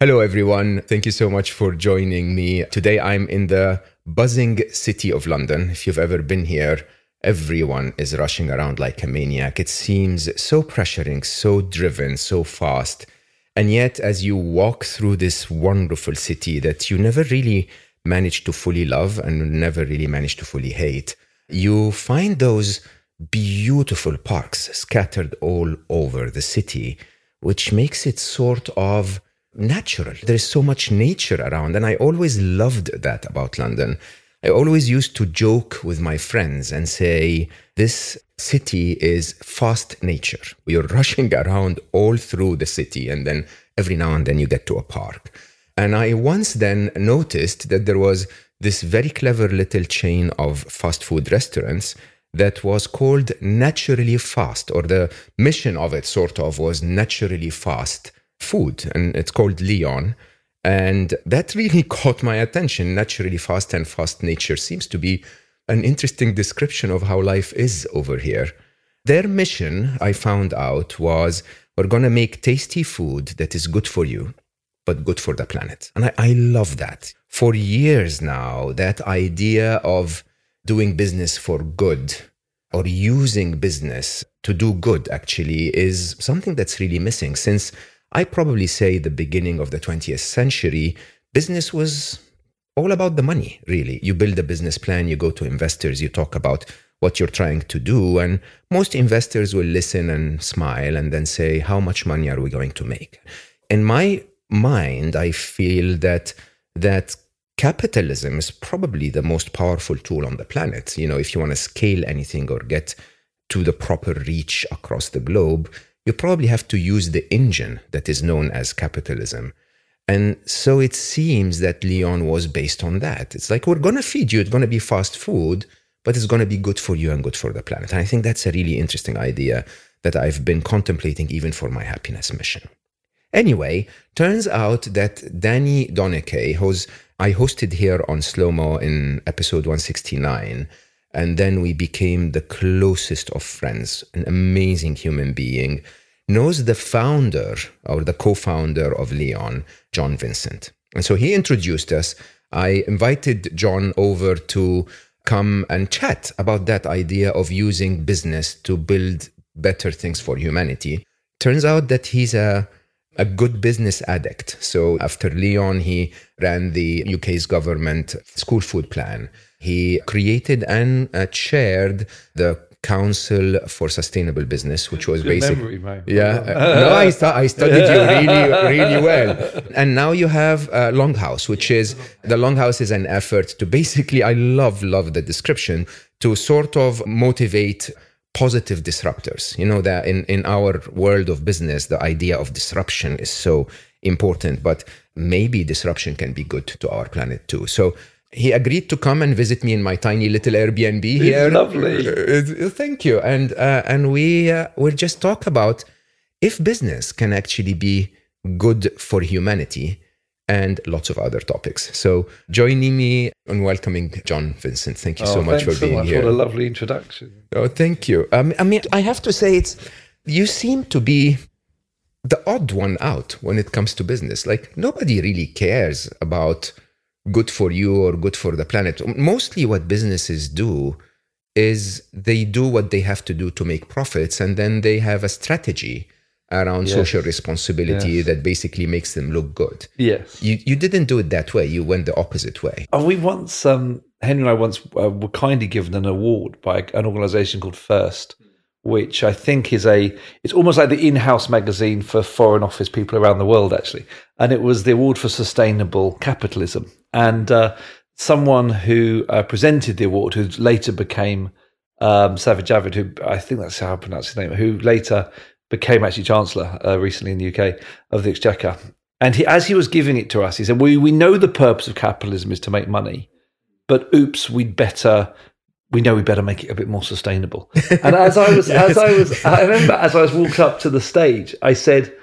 Hello, everyone. Thank you so much for joining me. Today, I'm in the buzzing city of London. If you've ever been here, everyone is rushing around like a maniac. It seems so pressuring, so driven, so fast. And yet, as you walk through this wonderful city that you never really manage to fully love and never really manage to fully hate, you find those beautiful parks scattered all over the city, which makes it sort of natural. There's so much nature around. And I always loved that about London. I always used to joke with my friends and say, This city is fast nature. You're rushing around all through the city, and then every now and then you get to a park. And I once then noticed that there was this very clever little chain of fast food restaurants that was called Naturally Fast, or the mission of it sort of was Naturally Fast food, and it's called Leon. And that really caught my attention. Naturally fast and fast nature seems to be an interesting description of how life is over here. Their mission, I found out, was we're going to make tasty food that is good for you, but good for the planet. And I, I love that. For years now, that idea of doing business for good or using business to do good actually is something that's really missing since I probably say the beginning of the 20th century, business was all about the money, really. You build a business plan, you go to investors, you talk about what you're trying to do, and most investors will listen and smile and then say, How much money are we going to make? In my mind, I feel that that capitalism is probably the most powerful tool on the planet. You know, if you want to scale anything or get to the proper reach across the globe, you probably have to use the engine that is known as capitalism. And so it seems that Leon was based on that. It's like, we're going to feed you, it's going to be fast food, but it's going to be good for you and good for the planet. And I think that's a really interesting idea that I've been contemplating even for my happiness mission. Anyway, turns out that Danny Donekey, who's I hosted here on Slow Mo in episode 169, and then we became the closest of friends, an amazing human being, knows the founder or the co founder of Leon, John Vincent. And so he introduced us. I invited John over to come and chat about that idea of using business to build better things for humanity. Turns out that he's a a good business addict. So after Leon, he ran the UK's government school food plan. He created and uh, chaired the Council for Sustainable Business, which was basically yeah. Uh, no, I, stu- I studied you really really well, and now you have uh, Longhouse, which is the Longhouse is an effort to basically I love love the description to sort of motivate positive disruptors. You know that in in our world of business, the idea of disruption is so important, but maybe disruption can be good to our planet too. So he agreed to come and visit me in my tiny little Airbnb here. Lovely. Uh, uh, thank you. And uh, and we uh, will just talk about if business can actually be good for humanity and lots of other topics. So joining me and welcoming John Vincent. Thank you oh, so much for so being much. here. What a lovely introduction. Oh, thank you. Um, I mean, I have to say, it's you seem to be the odd one out when it comes to business. Like nobody really cares about good for you or good for the planet. Mostly what businesses do is they do what they have to do to make profits and then they have a strategy around yes. social responsibility yes. that basically makes them look good. Yes. You you didn't do it that way. You went the opposite way. Oh, we once um, Henry and I once uh, were kindly given an award by an organization called First which I think is a it's almost like the in-house magazine for foreign office people around the world actually and it was the award for sustainable capitalism and uh, someone who uh, presented the award who later became um, Sajid Javid who I think that's how I pronounce his name who later became actually Chancellor uh, recently in the UK of the Exchequer. And he, as he was giving it to us, he said, we, we know the purpose of capitalism is to make money, but oops, we'd better we know we better make it a bit more sustainable. And as I was, yes. as I was, I remember as I was walked up to the stage, I said,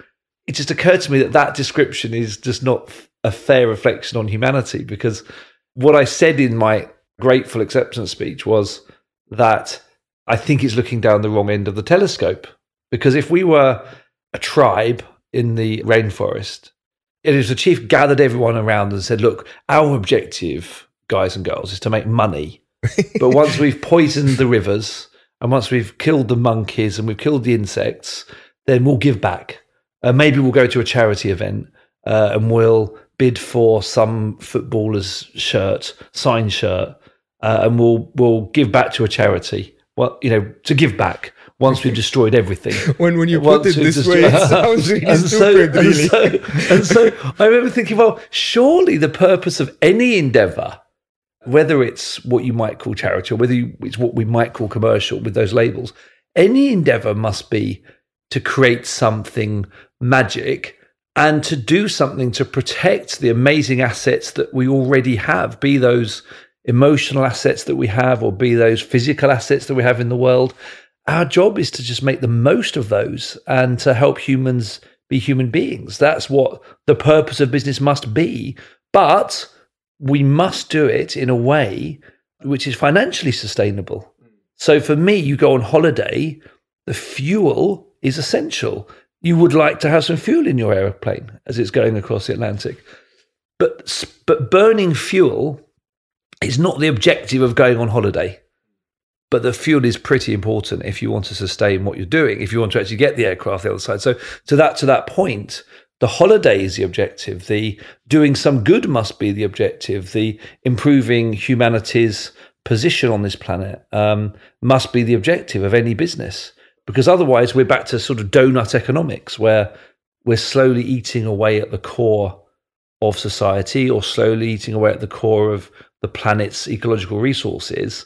it just occurred to me that that description is just not a fair reflection on humanity because what I said in my grateful acceptance speech was that I think it's looking down the wrong end of the telescope. Because if we were a tribe in the rainforest, it is the chief gathered everyone around and said, Look, our objective, guys and girls, is to make money. but once we've poisoned the rivers and once we've killed the monkeys and we've killed the insects, then we'll give back. Uh, maybe we'll go to a charity event uh, and we'll bid for some footballer's shirt, signed shirt, uh, and we'll we'll give back to a charity. Well, you know, to give back once we've destroyed everything. when when you put it this way, it sounds really and stupid. So, really. And so, and so I remember thinking, well, surely the purpose of any endeavour, whether it's what you might call charity or whether you, it's what we might call commercial with those labels, any endeavour must be to create something magic and to do something to protect the amazing assets that we already have, be those emotional assets that we have or be those physical assets that we have in the world. Our job is to just make the most of those and to help humans be human beings. That's what the purpose of business must be. But we must do it in a way which is financially sustainable. So for me, you go on holiday, the fuel is essential you would like to have some fuel in your aeroplane as it's going across the Atlantic. But, but burning fuel is not the objective of going on holiday. But the fuel is pretty important if you want to sustain what you're doing, if you want to actually get the aircraft the other side. So to that to that point, the holiday is the objective. The doing some good must be the objective. The improving humanity's position on this planet um, must be the objective of any business because otherwise we're back to sort of donut economics where we're slowly eating away at the core of society or slowly eating away at the core of the planet's ecological resources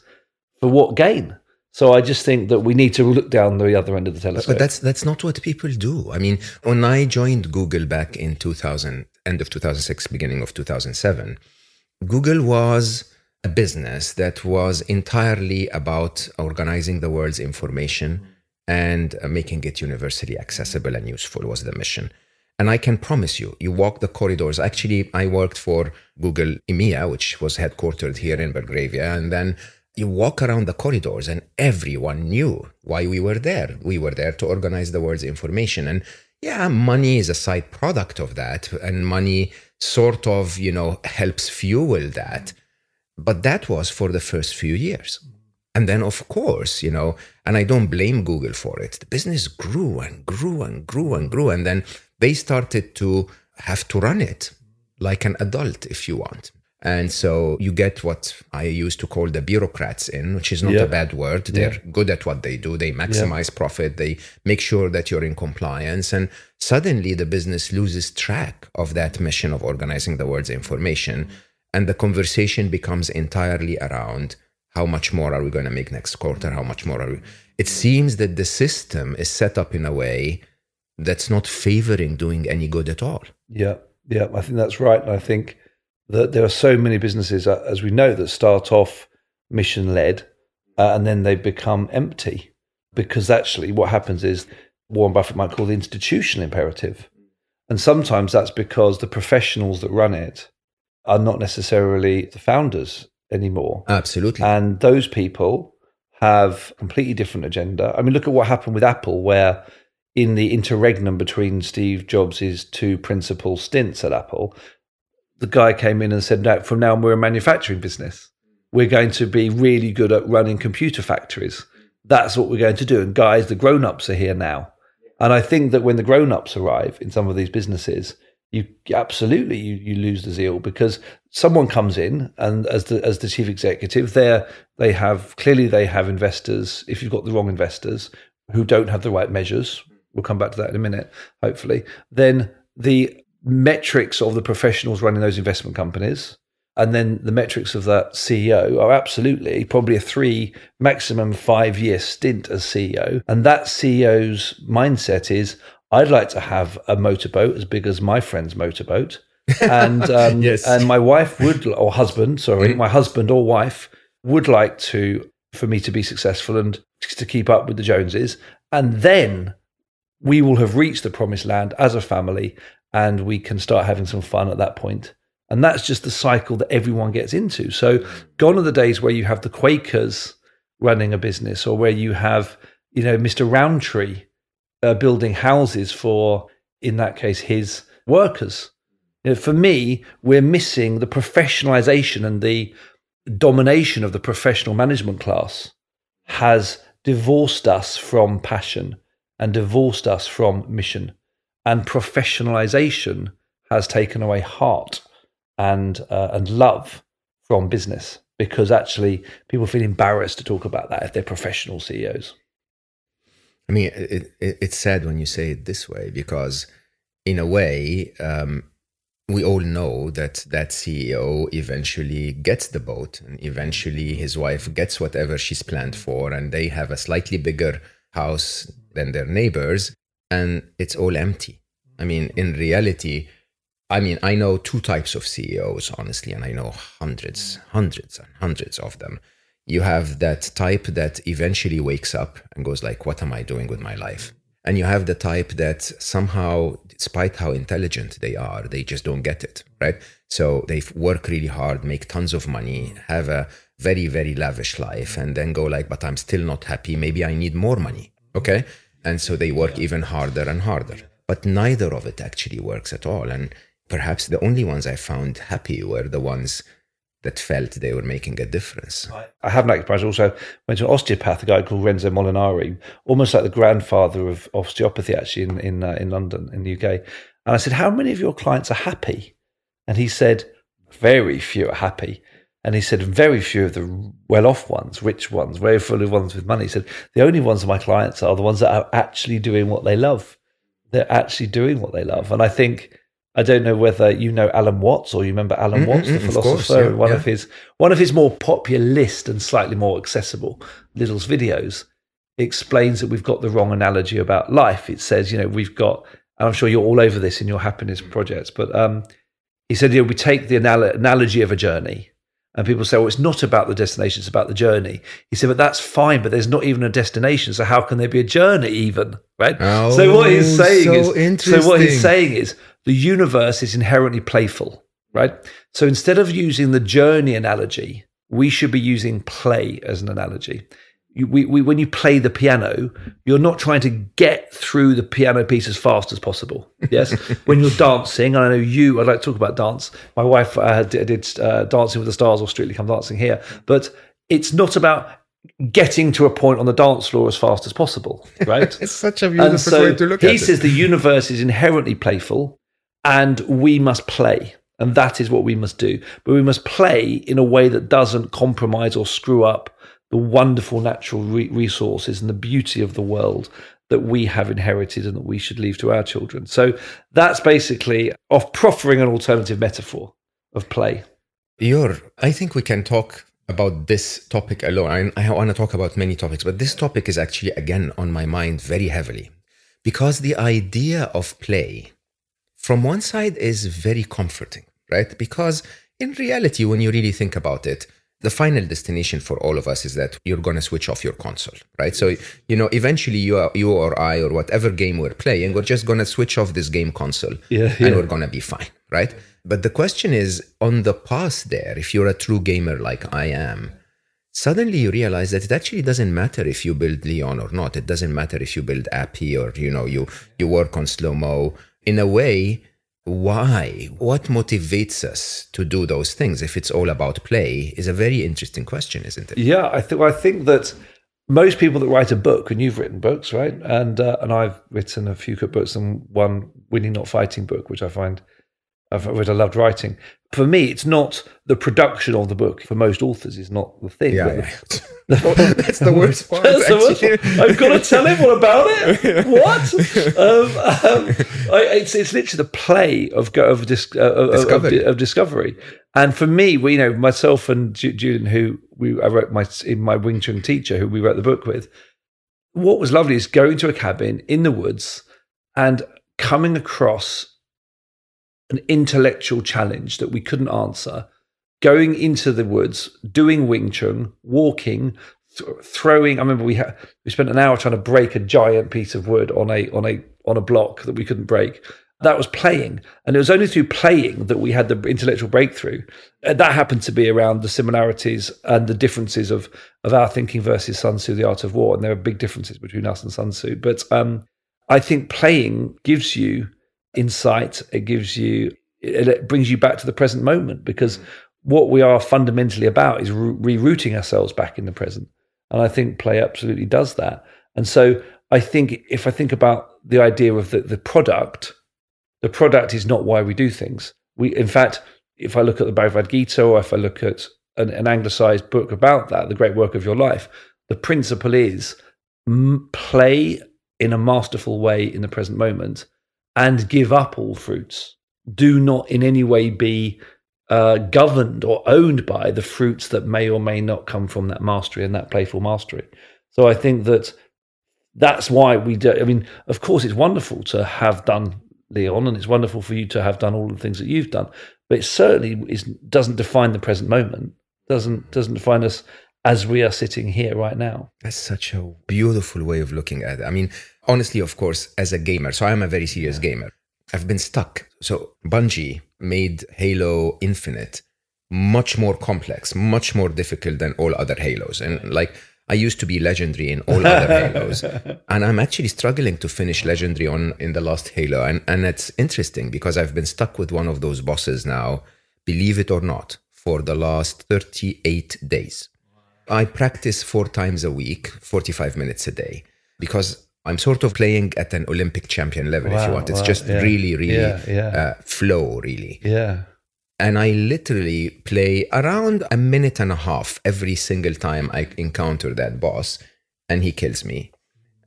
for what gain so I just think that we need to look down the other end of the telescope. But that's that's not what people do. I mean, when I joined Google back in 2000, end of 2006, beginning of 2007, Google was a business that was entirely about organizing the world's information and uh, making it universally accessible and useful was the mission. And I can promise you, you walk the corridors. Actually, I worked for Google EMEA, which was headquartered here in Belgravia. And then you walk around the corridors and everyone knew why we were there. We were there to organize the world's information. And yeah, money is a side product of that. And money sort of, you know, helps fuel that. But that was for the first few years. And then, of course, you know, and I don't blame Google for it, the business grew and grew and grew and grew. And then they started to have to run it like an adult, if you want. And so you get what I used to call the bureaucrats in, which is not yeah. a bad word. They're yeah. good at what they do. They maximize yeah. profit. They make sure that you're in compliance. And suddenly the business loses track of that mission of organizing the world's information. And the conversation becomes entirely around how much more are we going to make next quarter? How much more are we? It seems that the system is set up in a way that's not favoring doing any good at all. Yeah, yeah, I think that's right. And I think that there are so many businesses, uh, as we know, that start off mission led uh, and then they become empty because actually what happens is Warren Buffett might call the institutional imperative. And sometimes that's because the professionals that run it are not necessarily the founders anymore. Absolutely. And those people have completely different agenda. I mean, look at what happened with Apple, where in the interregnum between Steve Jobs' two principal stints at Apple, the guy came in and said, no, from now on, we're a manufacturing business. We're going to be really good at running computer factories. That's what we're going to do. And guys, the grown ups are here now. And I think that when the grown ups arrive in some of these businesses, you absolutely you, you lose the zeal because someone comes in and as the as the chief executive there they have clearly they have investors if you've got the wrong investors who don't have the right measures we'll come back to that in a minute hopefully then the metrics of the professionals running those investment companies and then the metrics of that CEO are absolutely probably a three, maximum five year stint as CEO. And that CEO's mindset is I'd like to have a motorboat as big as my friend's motorboat. And um, Yes. and my wife would or husband, sorry, Mhm. my husband or wife would like to for me to be successful and to keep up with the Joneses. And then we will have reached the promised land as a family and we can start having some fun at that point. And that's just the cycle that everyone gets into. So gone are the days where you have the Quakers running a business or where you have, you know, Mr. Rowntree uh, building houses for, in that case, his workers. You know, for me, we're missing the professionalization and the domination of the professional management class has divorced us from passion and divorced us from mission. And professionalization has taken away heart and uh, and love from business because actually people feel embarrassed to talk about that if they're professional CEOs. I mean, it, it, it's sad when you say it this way because, in a way, um, we all know that that CEO eventually gets the boat, and eventually his wife gets whatever she's planned for, and they have a slightly bigger house than their neighbors, and it's all empty. I mean, in reality, I mean, I know two types of CEOs, honestly, and I know hundreds, hundreds, and hundreds of them you have that type that eventually wakes up and goes like what am i doing with my life? And you have the type that somehow despite how intelligent they are they just don't get it right? So they work really hard make tons of money have a very very lavish life and then go like but i'm still not happy. Maybe i need more money okay? And so they work even harder and harder. But neither of it actually works at all. And perhaps the only ones i found happy were the ones that felt they were making a difference. I have an acupuncture. Also went to an osteopath, a guy called Renzo Molinari, almost like the grandfather of osteopathy, actually in in uh, in London, in the UK. And I said, "How many of your clients are happy?" And he said, "Very few are happy." And he said, "Very few of the well-off ones, rich ones, very full of ones with money." He said, "The only ones my clients are the ones that are actually doing what they love. They're actually doing what they love." And I think. I don't know whether you know Alan Watts or you remember Alan Mm, Watts, mm, the mm, of philosopher. course, yeah, one yeah. of his one of his more populist and slightly more accessible Little's videos explains that we've got the wrong analogy about life. It says, you know, we've got, and I'm sure you're all over this in your happiness projects, but um, he said, you know, we take the anal- analogy of a journey. And people say, well, it's not about the destination, it's about the journey. He said, but that's fine, but there's not even a destination. So how can there be a journey even? Right? Oh, so what he's saying so is, so what he's saying is the universe is inherently playful, right? So instead of using the journey analogy, we should be using play as an analogy. You, we, we, when you play the piano, you're not trying to get through the piano piece as fast as possible. Yes. when you're dancing, and I know you, I'd like to talk about dance. My wife uh, did, did uh, Dancing with the Stars or Strictly Come Dancing here, but it's not about getting to a point on the dance floor as fast as possible, right? It's such a beautiful so way to look at. he says the universe is inherently playful and we must play. And that is what we must do. But we must play in a way that doesn't compromise or screw up the wonderful natural re- resources and the beauty of the world that we have inherited and that we should leave to our children. So that's basically of proffering an alternative metaphor of play. Yor, I think we can talk about this topic alone. I, I want to talk about many topics, but this topic is actually, again, on my mind very heavily because the idea of play, from one side, is very comforting, right? Because in reality, when you really think about it, the final destination for all of us is that you're going to switch off your console, right? So, you know, eventually you, are, you or I or whatever game we're playing, we're just going to switch off this game console Yeah, and we're going to be fine, right? But the question is on the path there, if you're a true gamer like I am, suddenly you realize that it actually doesn't matter if you build Leon or not. It doesn't matter if you build Appy or, you know, you, you work on slow mo. In a way, why? What motivates us to do those things if it's all about play is a very interesting question, isn't it? Yeah, I think I think that most people that write a book, and you've written books, right? And uh, and I've written a few good books, and one "Winning Not Fighting" book, which I find of which I loved writing. For me, it's not the production of the book. For most authors, is not the thing. Yeah, yeah. that's the worst part. That's the worst one. I've got to tell him all about it. What? Um, um, I, it's it's literally the play of of, dis, uh, of, of, Discovery. of discovery. And for me, we you know myself and Ju- Julian, who we I wrote my in my Wing Chun teacher, who we wrote the book with. What was lovely is going to a cabin in the woods and coming across an intellectual challenge that we couldn't answer. Going into the woods, doing Wing Chun, walking, th- throwing. I remember we we spent an hour trying to break a giant piece of wood on a on a on a block that we couldn't break. That was playing, and it was only through playing that we had the intellectual breakthrough. And that happened to be around the similarities and the differences of of our thinking versus Sun Tzu, the Art of War, and there are big differences between us and Sun Tzu. But um, I think playing gives you insight. It gives you it, brings you back to the present moment because mm. what we are fundamentally about is re- rerouting ourselves back in the present. And I think play absolutely does that. And so I think if I think about the idea of the, the product, the product is not why we do things. We, in fact, if I look at the Bhagavad Gita or if I look at an, an anglicized book about that, the great work of your life, the principle is m- play in a masterful way in the present moment and give up all fruits. Do not in any way be uh, governed or owned by the fruits that may or may not come from that mastery and that playful mastery. So I think that that's why we do. I mean, of course, it's wonderful to have done Leon, and it's wonderful for you to have done all the things that you've done. But it certainly is, doesn't define the present moment. Doesn't doesn't define us as we are sitting here right now. That's such a beautiful way of looking at it. I mean, honestly, of course, as a gamer, so I'm a very serious gamer. I've been stuck. So Bungie made Halo Infinite much more complex, much more difficult than all other Halos. And like I used to be legendary in all other Halos. And I'm actually struggling to finish legendary on in the last Halo. And and it's interesting because I've been stuck with one of those bosses now, believe it or not, for the last 38 days. I practice four times a week, 45 minutes a day, because I'm sort of playing at an Olympic champion level, if you want. It's wow, just yeah. really, really Yeah, yeah. Uh, flow, really. Yeah. And I literally play around a minute and a half every single time I encounter that boss, and he kills me.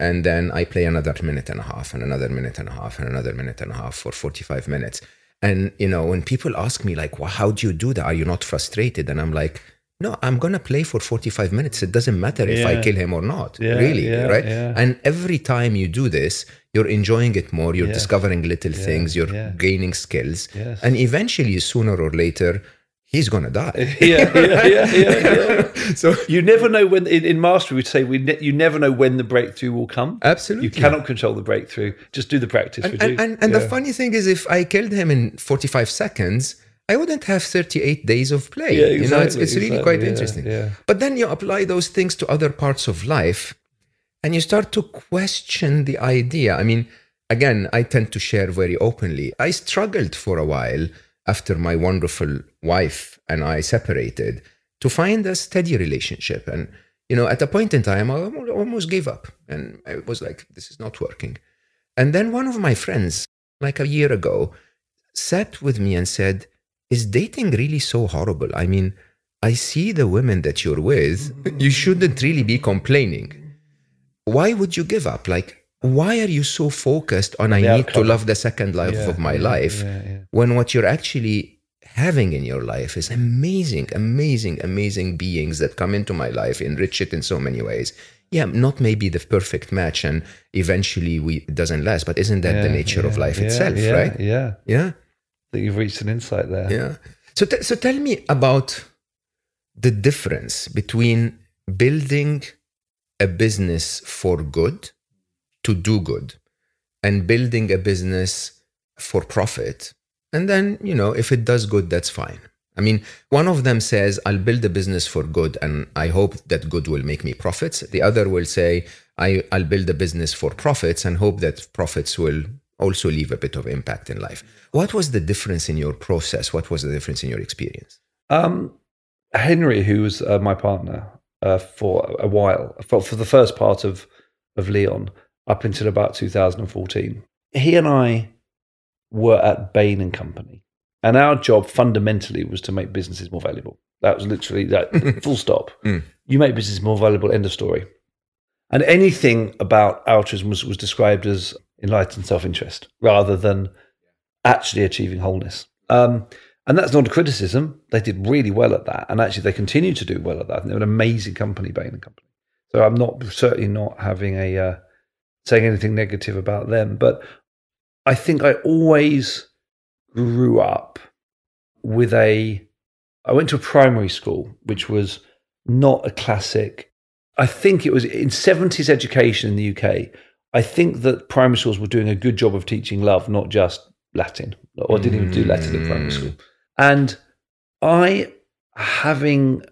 And then I play another minute and a half, and another minute and a half, and another minute and a half for 45 minutes. And, you know, when people ask me, like, well, how do you do that? Are you not frustrated? And I'm like, no, I'm going to play for 45 minutes. It doesn't matter if I kill him or not, Yeah, really, yeah, right? yeah. And every time you do this, you're enjoying it more, you're discovering little things, you're yeah. gaining skills. Yes. And eventually, sooner or later, he's going to die. Yeah, yeah, yeah, yeah, yeah. so, You never know when in, mastery we'd say we ne- you never know when the breakthrough will come. absolutely. You cannot control the breakthrough. Just do the practice. And, and, the funny thing is, if I killed him in 45 seconds, I wouldn't have 38 days of play. Yeah, you know, it's, exactly, really quite yeah, interesting. yeah. But then you apply those things to other parts of life and you start to question the idea. I mean, again, I tend to share very openly. I struggled for a while after my wonderful wife and I separated to find a steady relationship. And, you know, at a point in time, I almost gave up and I was like, this is not working. And then one of my friends, like a year ago, sat with me and said, Is dating really so horrible? I mean, I see the women that you're with, you shouldn't really be complaining. Why would you give up? Like, why are you so focused on I The need to love the second life Yeah, of my yeah, life yeah, when what you're actually having in your life is amazing, amazing, amazing beings that come into my life, enrich it in so many ways. Yeah, not maybe the perfect match, and eventually we it doesn't last. But isn't that the nature of life itself, right? Yeah. Yeah, Think you've reached an insight there. yeah. So, t- so tell me about the difference between building a business for good to do good and building a business for profit. And then, you know, if it does good, that's fine. I mean, one of them says, I'll build a business for good and I hope that good will make me profits. The other will say, I, I'll build a business for profits and hope that profits will also leave a bit of impact in life. What was the difference in your process? What was the difference in your experience? Um, Henry, who was uh, my partner uh, for a while, for, for the first part of of Leon up until about 2014, he and I were at Bain and Company, And our job fundamentally was to make businesses more valuable. That was literally that full stop. Mm. You make business more valuable, end of story. And anything about altruism was, was described as enlightened self interest rather than actually achieving wholeness. Um, and that's not a criticism. They did really well at that. And actually, they continue to do well at that. And they're an amazing company, Bain and Company. So I'm not certainly not having a uh, saying anything negative about them. But I think I always grew up with a. I went to a primary school, which was not a classic. I think it was in 70s education in the UK. I think that primary schools were doing a good job of teaching love, not just Latin, or didn't even do Latin in primary school. And I, having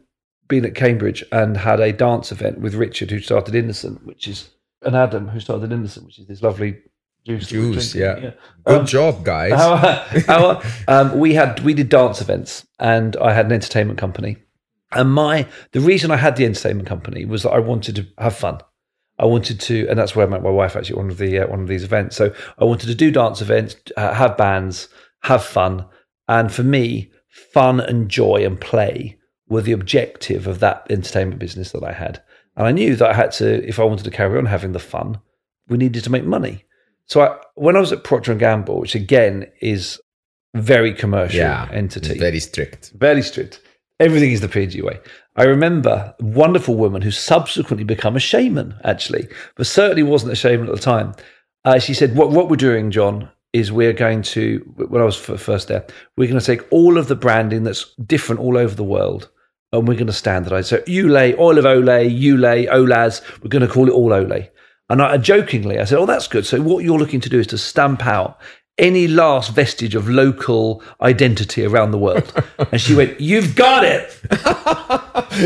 been at Cambridge and had a dance event with Richard, who started Innocent, which is, and Adam, who started Innocent, which is this lovely juice. Juice, drinking. yeah. Good Um, job, guys. our, our, um, we had we did dance events, and I had an entertainment company. And my the reason I had the entertainment company was that I wanted to have fun. I wanted to, and that's where I met my wife actually at one of the uh, one of these events. So I wanted to do dance events, uh, have bands, have fun, and for me, fun and joy and play were the objective of that entertainment business that I had. And I knew that I had to, if I wanted to carry on having the fun, we needed to make money. So I, when I was at Procter and Gamble, which again is very commercial yeah. entity, Very strict. very strict. Everything is the PG way. I remember a wonderful woman who subsequently become a shaman, actually, but certainly wasn't a shaman at the time. Uh, she said, "What what we're doing, John, is we're going to when I was first there, we're going to take all of the branding that's different all over the world, and we're going to standardize. So Olay, oil of Olay, Olay, Olaz, we're going to call it all Olay." And I jokingly, I said, "Oh, that's good. So what you're looking to do is to stamp out." Any last vestige of local identity around the world. And she went, You've got it.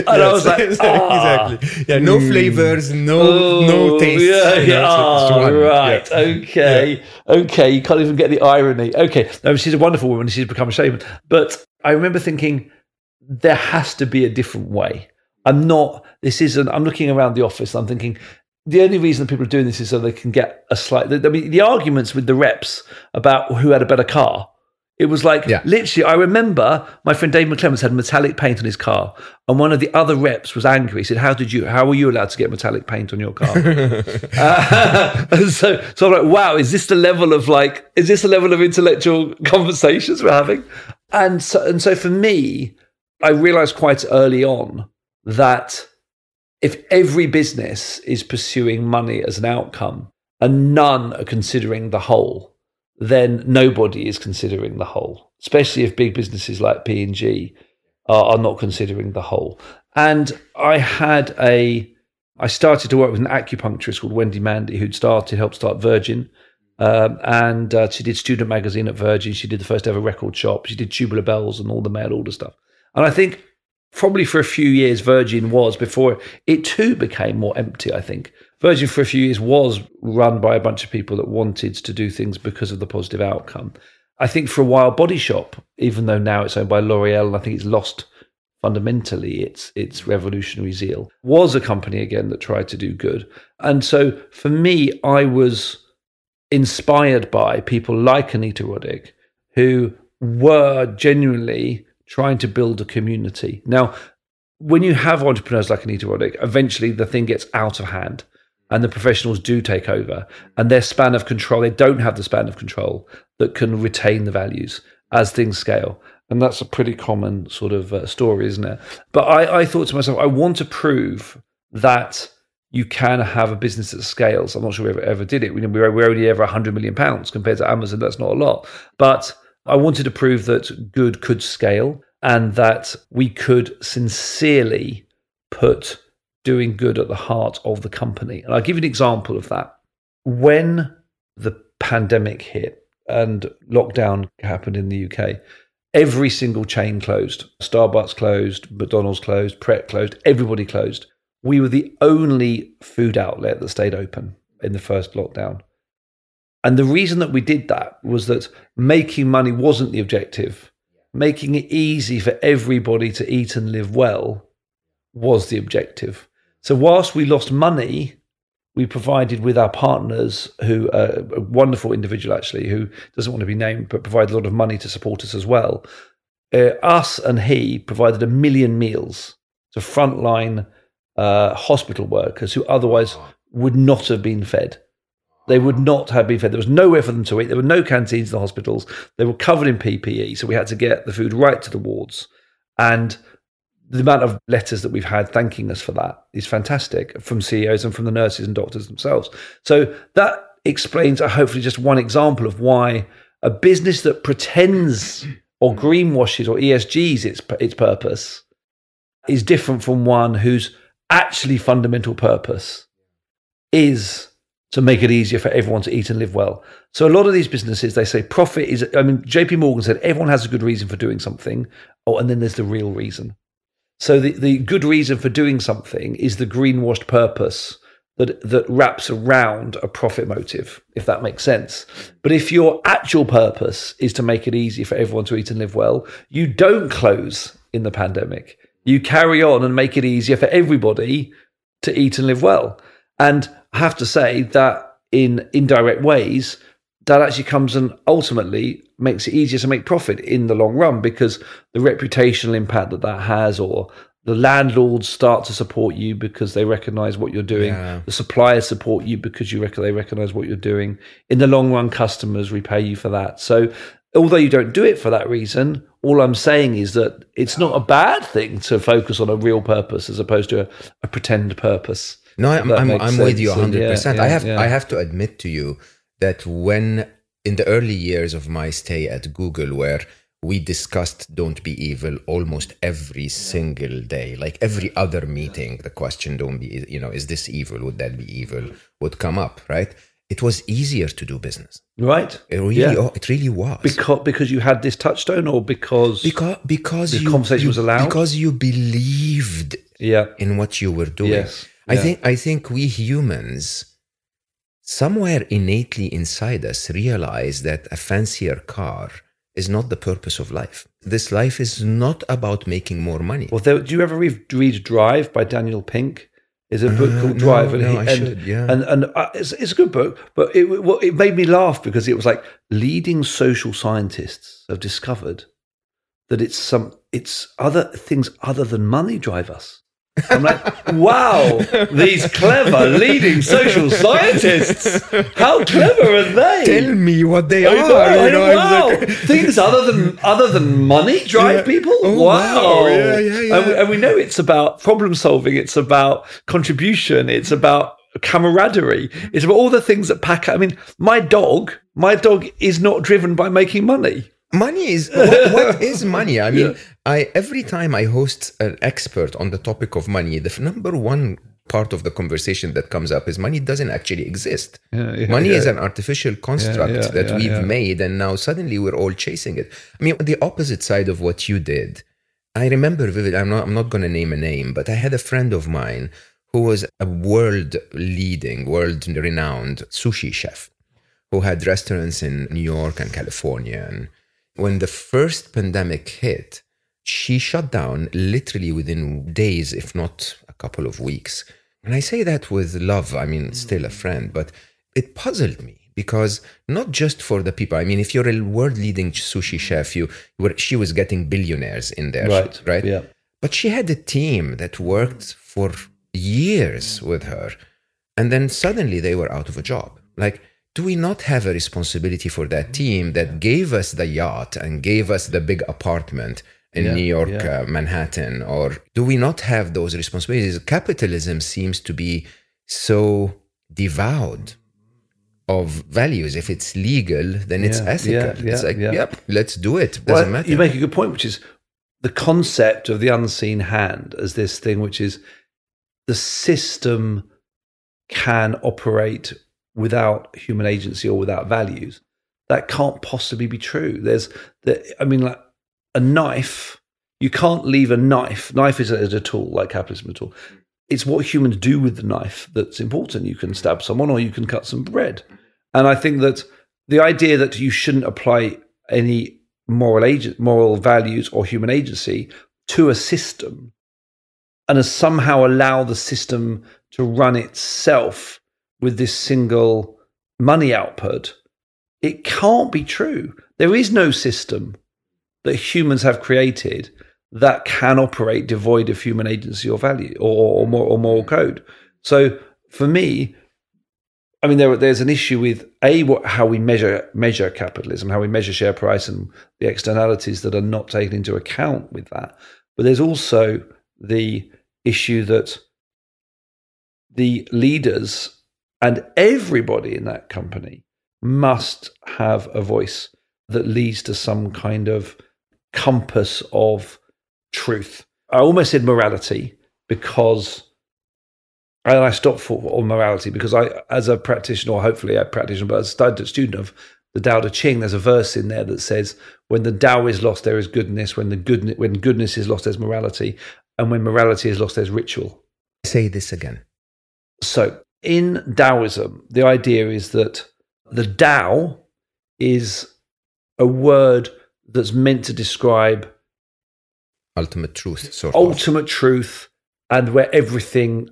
And I was like, "Ah." exactly. Yeah, no flavors, no no Oh, taste. Yeah, yeah. so it's Oh, right. Yeah. Okay. Okay. You can't even get the irony. Okay. No, she's a wonderful woman. She's become a shaman. But I remember thinking there has to be a different way. I'm not, this isn't, I'm looking around the office. I'm thinking, the only reason people are doing this is so they can get a slight. I mean, the arguments with the reps about who had a better car. It was like Yeah. literally. I remember my friend Dave McClemens had metallic paint on his car, and one of the other reps was angry. He said, "How did you? How were you allowed to get metallic paint on your car?" Uh, and so, so I'm like, "Wow, is this the level of like? Is this the level of intellectual conversations we're having?" And so, and so for me, I realized quite early on that if every business is pursuing money as an outcome and none are considering the whole, then nobody is considering the whole. Especially if big businesses like P and G are, are not considering the whole. And I had a, I started to work with an acupuncturist called Wendy Mandy, who'd started helped start Virgin. Um, and uh, she did student magazine at Virgin. She did the first ever record shop. She did tubular bells and all the mail order stuff. And I think probably for a few years, Virgin was before it too became more empty. I think Virgin for a few years was run by a bunch of people that wanted to do things because of the positive outcome. I think for a while, Body Shop, even though now it's owned by L'Oreal, and I think it's lost fundamentally its its revolutionary zeal, was a company again that tried to do good. And so for me, I was inspired by people like Anita Roddick, who were genuinely trying to build a community. Now, when you have entrepreneurs like Anita Roddick, eventually the thing gets out of hand and the professionals do take over and their span of control, they don't have the span of control that can retain the values as things scale. And that's a pretty common sort of uh, story, isn't it? But I, I thought to myself, I want to prove that you can have a business that scales. I'm not sure we ever, ever did it. We, we're, we're only ever 100 million pounds compared to Amazon. That's not a lot. But I wanted to prove that good could scale and that we could sincerely put doing good at the heart of the company. And I'll give you an example of that. When the pandemic hit and lockdown happened in the UK, every single chain closed. Starbucks closed, McDonald's closed, Pret closed, everybody closed. We were the only food outlet that stayed open in the first lockdown. And the reason that we did that was that making money wasn't the objective. Making it easy for everybody to eat and live well was the objective. So, whilst we lost money, we provided with our partners, who uh, a wonderful individual actually, who doesn't want to be named, but provided a lot of money to support us as well. Uh, us and he provided a million meals to frontline uh, hospital workers who otherwise would not have been fed. They would not have been fed. There was nowhere for them to eat. There were no canteens in the hospitals. They were covered in PPE, so we had to get the food right to the wards. And the amount of letters that we've had thanking us for that is fantastic from CEOs and from the nurses and doctors themselves. So that explains, uh, hopefully, just one example of why a business that pretends or greenwashes or ESGs its its purpose is different from one whose actually fundamental purpose is to make it easier for everyone to eat and live well. So a lot of these businesses, they say profit is. I mean, JP Morgan said everyone has a good reason for doing something. Oh, and then there's the real reason. So the, the good reason for doing something is the greenwashed purpose that that wraps around a profit motive, if that makes sense. But if your actual purpose is to make it easy for everyone to eat and live well, you don't close in the pandemic. You carry on and make it easier for everybody to eat and live well. And I have to say that in indirect ways, that actually comes and ultimately makes it easier to make profit in the long run because the reputational impact that that has or the landlords start to support you because they recognize what you're doing Yeah. the suppliers support you because you rec- they recognize what you're doing. In the long run customers repay you for that. So although you don't do it for that reason all i'm saying is that it's not a bad thing to focus on a real purpose as opposed to a, a pretend purpose No, I'm, I'm, I'm with you 100%. yeah, I have. I have to admit to you that when in the early years of my stay at Google where we discussed don't be evil almost every single day like every other meeting the question don't be you know is this evil would that be evil would come up right it was easier to do business right it really Yeah. oh, it really was because because you had this touchstone or because because because The you, conversation you- was allowed? because you believed yeah in what you were doing. Yes. I think I think we humans somewhere innately inside us realize that a fancier car is not the purpose of life. This life is not about making more money. Well, do you ever read, read Drive by Daniel Pink? Is a book Uh, called no, Drive, no, I and should, yeah. and and uh, it's, it's a good book, but it well, it made me laugh because it was like leading social scientists have discovered that it's some it's other things other than money drive us. I'm like, wow, these clever leading social scientists. How clever are they? Tell me what they I are. you know, wow. like- Things other than other than money drive Yeah. people. Oh, wow. wow. Yeah, yeah, yeah. And, we, and we know it's about problem solving. It's about contribution. It's about camaraderie. It's about all the things that pack. I mean, my dog, my dog is not driven by making money. Money is what, what is money i mean i every time i host an expert on the topic of money the number one part of the conversation that comes up is money doesn't actually exist Yeah, yeah, money yeah. is an artificial construct yeah, that yeah, we've yeah. made and now suddenly we're all chasing it i mean the opposite side of what you did i remember vividly i'm not i'm not going to name a name but i had a friend of mine who was a world leading world renowned sushi chef who had restaurants in New York and California. And when the first pandemic hit, she shut down literally within days, if not a couple of weeks. And I say that with love, I mean, still a mm. friend, but it puzzled me because not just for the people. I mean, if you're a world leading sushi chef, you, you were, she was getting billionaires in there, Right, Right. yeah. But she had a team that worked for years with her. And then suddenly they were out of a job. Like, do we not have a responsibility for that team that gave us the yacht and gave us the big apartment in Yeah, New York, yeah. uh, Manhattan? Or do we not have those responsibilities? Capitalism seems to be so devoured of values. If it's legal, then it's ethical. yeah, it's yeah, like, yeah. yep, let's do it. Doesn't Well, matter. You make a good point, which is the concept of the unseen hand as this thing, which is the system can operate without human agency or without values. That can't possibly be true. There's, the, I mean, like a knife. You can't leave a knife. Knife is a, is a tool, like capitalism, a tool. It's what humans do with the knife that's important. You can stab someone or you can cut some bread. And I think that the idea that you shouldn't apply any moral agent, moral values or human agency to a system and somehow allow the system to run itself with this single money output, it can't be true. There is no system that humans have created that can operate devoid of human agency or value or, or, or moral code. So for me, I mean, there, there's an issue with a what, how we measure measure capitalism, how we measure share price, and the externalities that are not taken into account with that. But there's also the issue that the leaders and everybody in that company must have a voice that leads to some kind of compass of truth. I almost said morality because and I stopped for on morality because I, as a practitioner, hopefully a practitioner, but as a student of the Tao Te Ching, there's a verse in there that says, "When the Tao is lost, there is goodness. When the good, when goodness is lost, there's morality, and when morality is lost, there's ritual." Say this again. So, in Taoism, the idea is that the Tao is a word that's meant to describe ultimate truth, sort ultimate of. truth, and where everything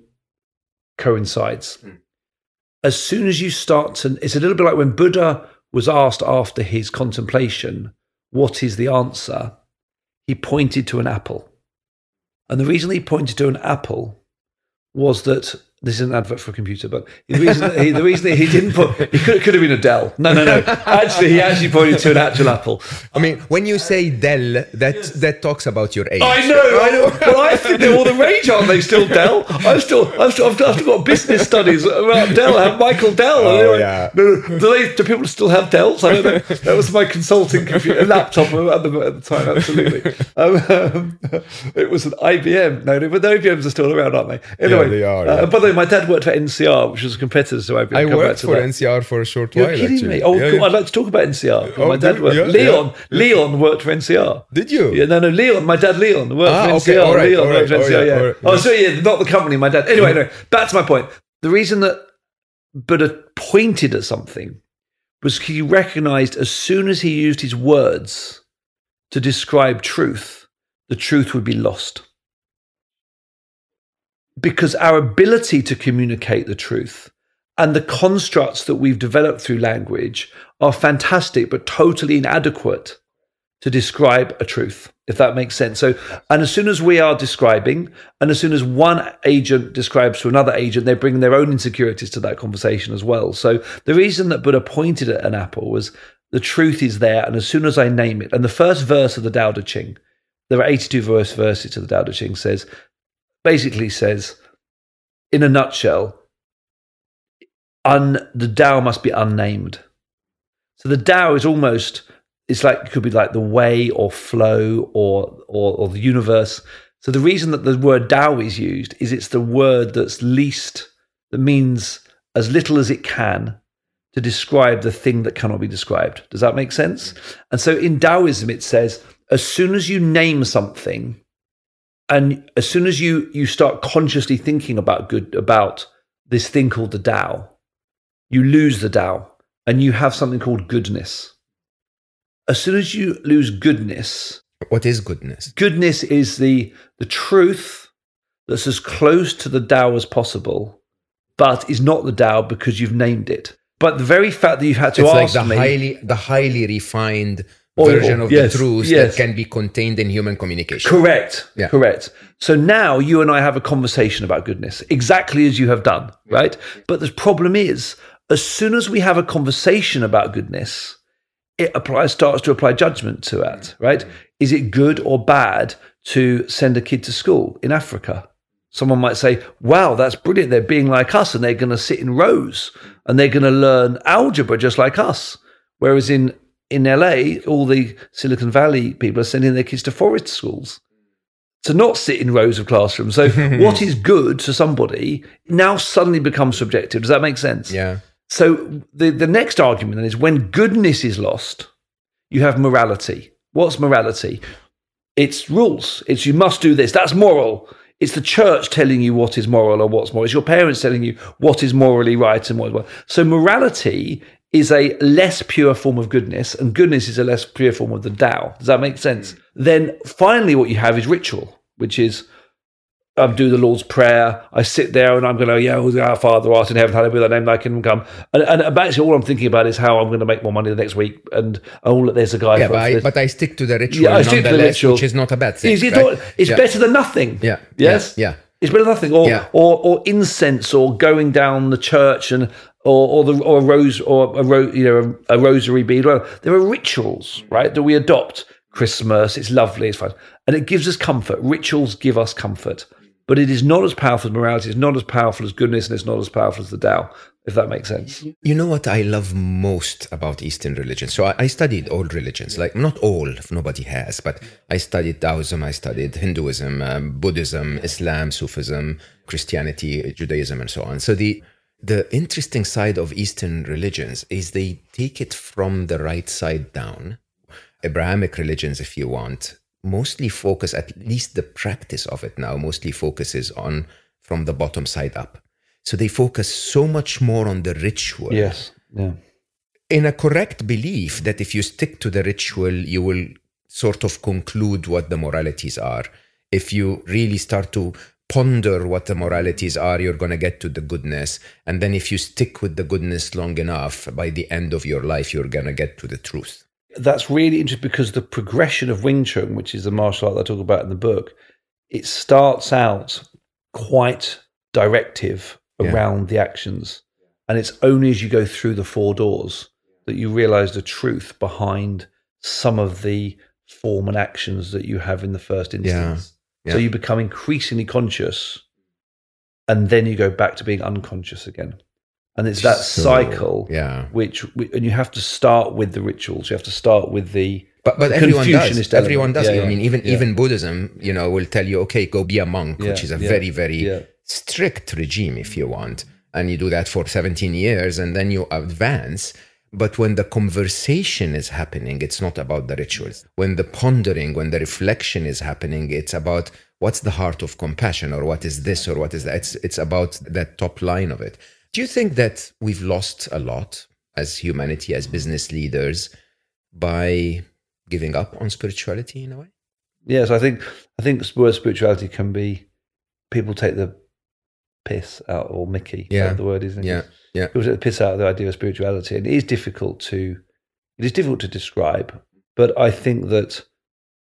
coincides. Mm. As soon as you start to, it's a little bit like when Buddha was asked after his contemplation, What is the answer? He pointed to an apple. And the reason he pointed to an apple was that this is an advert for a computer, but the reason that he, the reason that he didn't put it could, could have been a Dell. No, no, no. Actually, he actually pointed to an actual apple. I mean, when you say Dell, that yes. that talks about your age. I know, I know. But I think they're all the rage, aren't they? Still Dell. I'm still, I'm still, I've, I've got business studies about Dell. I have Michael Dell. Oh, yeah. No, do, they, do people still have Dells? I don't know. That was my consulting computer laptop at the, at the time. Absolutely. Um, it was an IBM. No, but the IBMs are still around, aren't they? Anyway, yeah, they are. Uh, yeah. by my dad worked for NCR, which was a competitor to IBM. I worked for that. NCR for a short You're while. kidding actually. me? Oh, yeah, cool. yeah. I'd like to talk about NCR. Oh, my dad worked. Yeah, Leon, Leon worked for NCR. Did you? Yeah, no, no. Leon, my dad, Leon worked ah, for NCR. Okay, all right, Leon all right, worked for NCR. Oh, yeah. Oh, so yeah, not the company. My dad. Anyway, no. Back to my point. The reason that Buddha pointed at something was he recognized as soon as he used his words to describe truth, the truth would be lost because our ability to communicate the truth and the constructs that we've developed through language are fantastic, but totally inadequate to describe a truth, if that makes sense. So, and as soon as we are describing, and as soon as one agent describes to another agent, they're bringing their own insecurities to that conversation as well. So, the reason that Buddha pointed at an apple was the truth is there, and as soon as I name it, and the first verse of the Tao Te Ching, there are 82 verse verses to the Tao Te Ching says, basically says, in a nutshell, un, the Tao must be unnamed. So the Tao is almost it's like it could be like the way or flow or, or or the universe. So the reason that the word Tao is used is it's the word that's least that means as little as it can to describe the thing that cannot be described. Does that make sense? Mm. And so in Taoism it says as soon as you name something, and as soon as you you start consciously thinking about good about this thing called the Tao, you lose the Tao and you have something called goodness. As soon as you lose goodness, what is goodness? Goodness is the the truth that's as close to the Tao as possible, but is not the Tao because you've named it. But the very fact that you've had to it's ask like the me, highly the highly refined version of yes, the truth yes. that can be contained in human communication. Correct. Yeah. Correct. So now you and I have a conversation about goodness, exactly as you have done, right? But the problem is, as soon as we have a conversation about goodness, it applies starts to apply judgment to it, mm. right? Is it good or bad to send a kid to school in Africa? Someone might say, wow, that's brilliant. They're being like us and they're going to sit in rows and they're going to learn algebra just like us. Whereas in in LA, all the Silicon Valley people are sending their kids to forest schools to not sit in rows of classrooms. So, what is good to somebody now suddenly becomes subjective. Does that make sense? Yeah. So, the, the next argument then is when goodness is lost, you have morality. What's morality? It's rules. It's you must do this. That's moral. It's the church telling you what is moral or what's moral. It's your parents telling you what is morally right and what is well. So morality is a less pure form of goodness, and goodness is a less pure form of the Tao. Does that make sense? Mm. Then finally, what you have is ritual, which is I um, do the Lord's Prayer. I sit there and I'm going to, yeah, our Father art in heaven, hallowed be thy name, thy kingdom come. And, and basically, all I'm thinking about is how I'm going to make more money the next week. And oh, there's a guy. Yeah, but I, but I stick to the ritual Yeah, I stick to the ritual. which is not a bad thing. It's, right? it's Yeah. better than nothing. Yeah. Yes. Yeah. yeah. It's than nothing. Or, Yeah. or or incense, or going down the church and. Or, or the or a rose or a ro- you know a, a rosary bead. Well, there are rituals, right, that we adopt. Christmas, it's lovely, it's fun, and it gives us comfort. Rituals give us comfort, but it is not as powerful as morality. It's not as powerful as goodness, and it's not as powerful as the Tao. If that makes sense. You know what I love most about Eastern religions. So I, I studied all religions, like not all, nobody has, but I studied Taoism, I studied Hinduism, um, Buddhism, Islam, Sufism, Christianity, Judaism, and so on. So the the interesting side of Eastern religions is they take it from the right side down. Abrahamic religions, if you want, mostly focus, at least the practice of it now, mostly focuses on from the bottom side up. So they focus so much more on the ritual. Yes. Yeah. In a correct belief that if you stick to the ritual, you will sort of conclude what the moralities are. If you really start to ponder what the moralities are, you're going to get to the goodness. And then if you stick with the goodness long enough, by the end of your life, you're going to get to the truth. That's really interesting because the progression of Wing Chun, which is the martial art that I talk about in the book, it starts out quite directive Yeah. around the actions. And it's only as you go through the four doors that you realize the truth behind some of the form and actions that you have in the first instance. Yeah. So you become increasingly conscious and then you go back to being unconscious again. And it's that So, cycle Yeah. which and you have to start with the rituals. You have to start with the But but everyone does. Element. Everyone does. Yeah, I mean, even yeah. even Buddhism, you know, will tell you, okay, go be a monk, which is a yeah, very very yeah. strict regime, if you want, and you do that for 17 years, and then you advance. But when the conversation is happening, it's not about the rituals. When the pondering, when the reflection is happening, it's about what's the heart of compassion, or what is this, or what is that. It's it's about that top line of it. Do you think that we've lost a lot as humanity, as business leaders, by giving up on spirituality in a way? yes. I think I think the word spirituality can be people take the piss out or Mickey. Yeah. the word is. Yeah, yeah. People take the piss out of the idea of spirituality, and it is difficult to it is difficult to describe. But I think that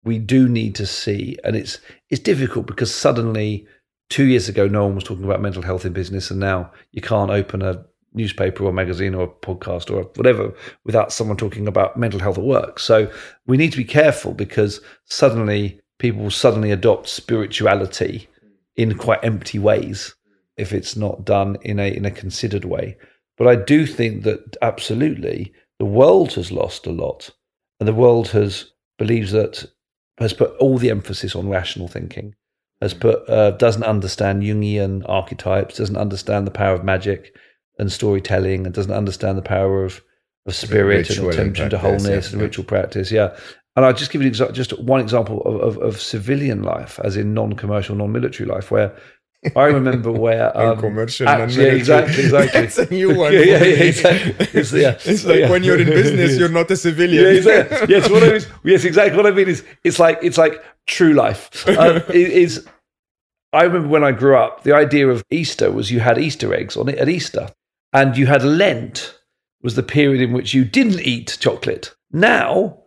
we do need to see, and it's it's difficult because suddenly two years ago no one was talking about mental health in business, and now you can't open a newspaper or magazine or a podcast or whatever without someone talking about mental health at work. So we need to be careful because suddenly people will suddenly adopt spirituality in quite empty ways if it's not done in a in a considered way. But I do think that absolutely the world has lost a lot, and the world has believes that has put all the emphasis on rational thinking, has put uh, doesn't understand Jungian archetypes, doesn't understand the power of magic and storytelling, and doesn't understand the power of of spirit and attention to wholeness yeah, and yeah. ritual practice. Yeah. And I'll just give you exa- just one example of, of, of civilian life, as in non-commercial, non-military life, where I remember where um, Commercial, actually, yeah, exactly, exactly. It's a new one. Yeah, yeah, yeah, exactly. It's, yeah. It's like Yeah. when you're in business, you're not a civilian. Yeah, exactly. yes, what I mean, yes, exactly. What I mean is, it's like it's like true life. Um, it is. I remember when I grew up, the idea of Easter was you had Easter eggs on it at Easter, and you had Lent was the period in which you didn't eat chocolate. Now,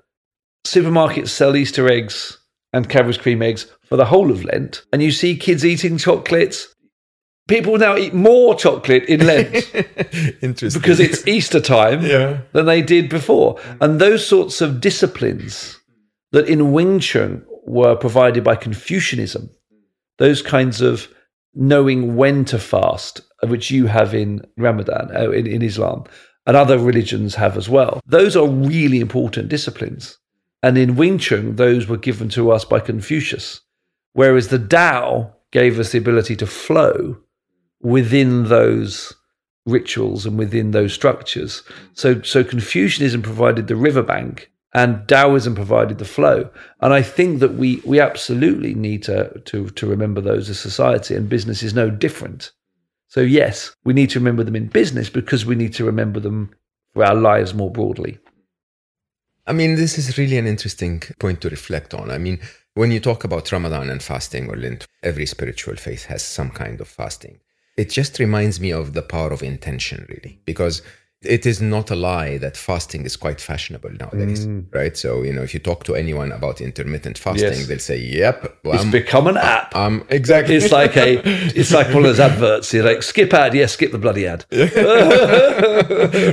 supermarkets sell Easter eggs and Cadbury's cream eggs for the whole of Lent, and you see kids eating chocolates. People now eat more chocolate in Lent Interesting. because it's Easter time yeah. than they did before. And those sorts of disciplines that in Wing Chun were provided by Confucianism, those kinds of knowing when to fast, which you have in Ramadan, uh, in, in Islam, and other religions have as well, those are really important disciplines. And in Wing Chun, those were given to us by Confucius, whereas the Tao gave us the ability to flow within those rituals and within those structures. So, so Confucianism provided the riverbank, and Taoism provided the flow. And I think that we we absolutely need to to to remember those as society, and business is no different. So yes, we need to remember them in business because we need to remember them for our lives more broadly. I mean, this is really an interesting point to reflect on. I mean, when you talk about Ramadan and fasting or Lent, every spiritual faith has some kind of fasting. It just reminds me of the power of intention, really, because it is not a lie that fasting is quite fashionable nowadays, Mm. right? So, you know, if you talk to anyone about intermittent fasting, Yes. they'll say, yep, well, It's I'm, become an app. I'm exactly. It's like a, it's like one of those adverts. You're like, skip ad, yes, skip the bloody ad.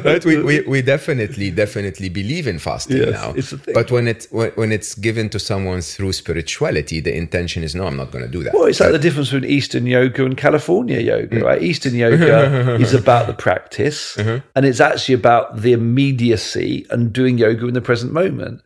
right? We, we, we definitely, definitely believe in fasting Yes, now. it's a thing. But when, it, when, when it's given to someone through spirituality, the intention is, no, I'm not going to do that. Well, it's like the difference between Eastern yoga and California yoga, right? Eastern yoga is about the practice, and it's actually about the immediacy and doing yoga in the present moment.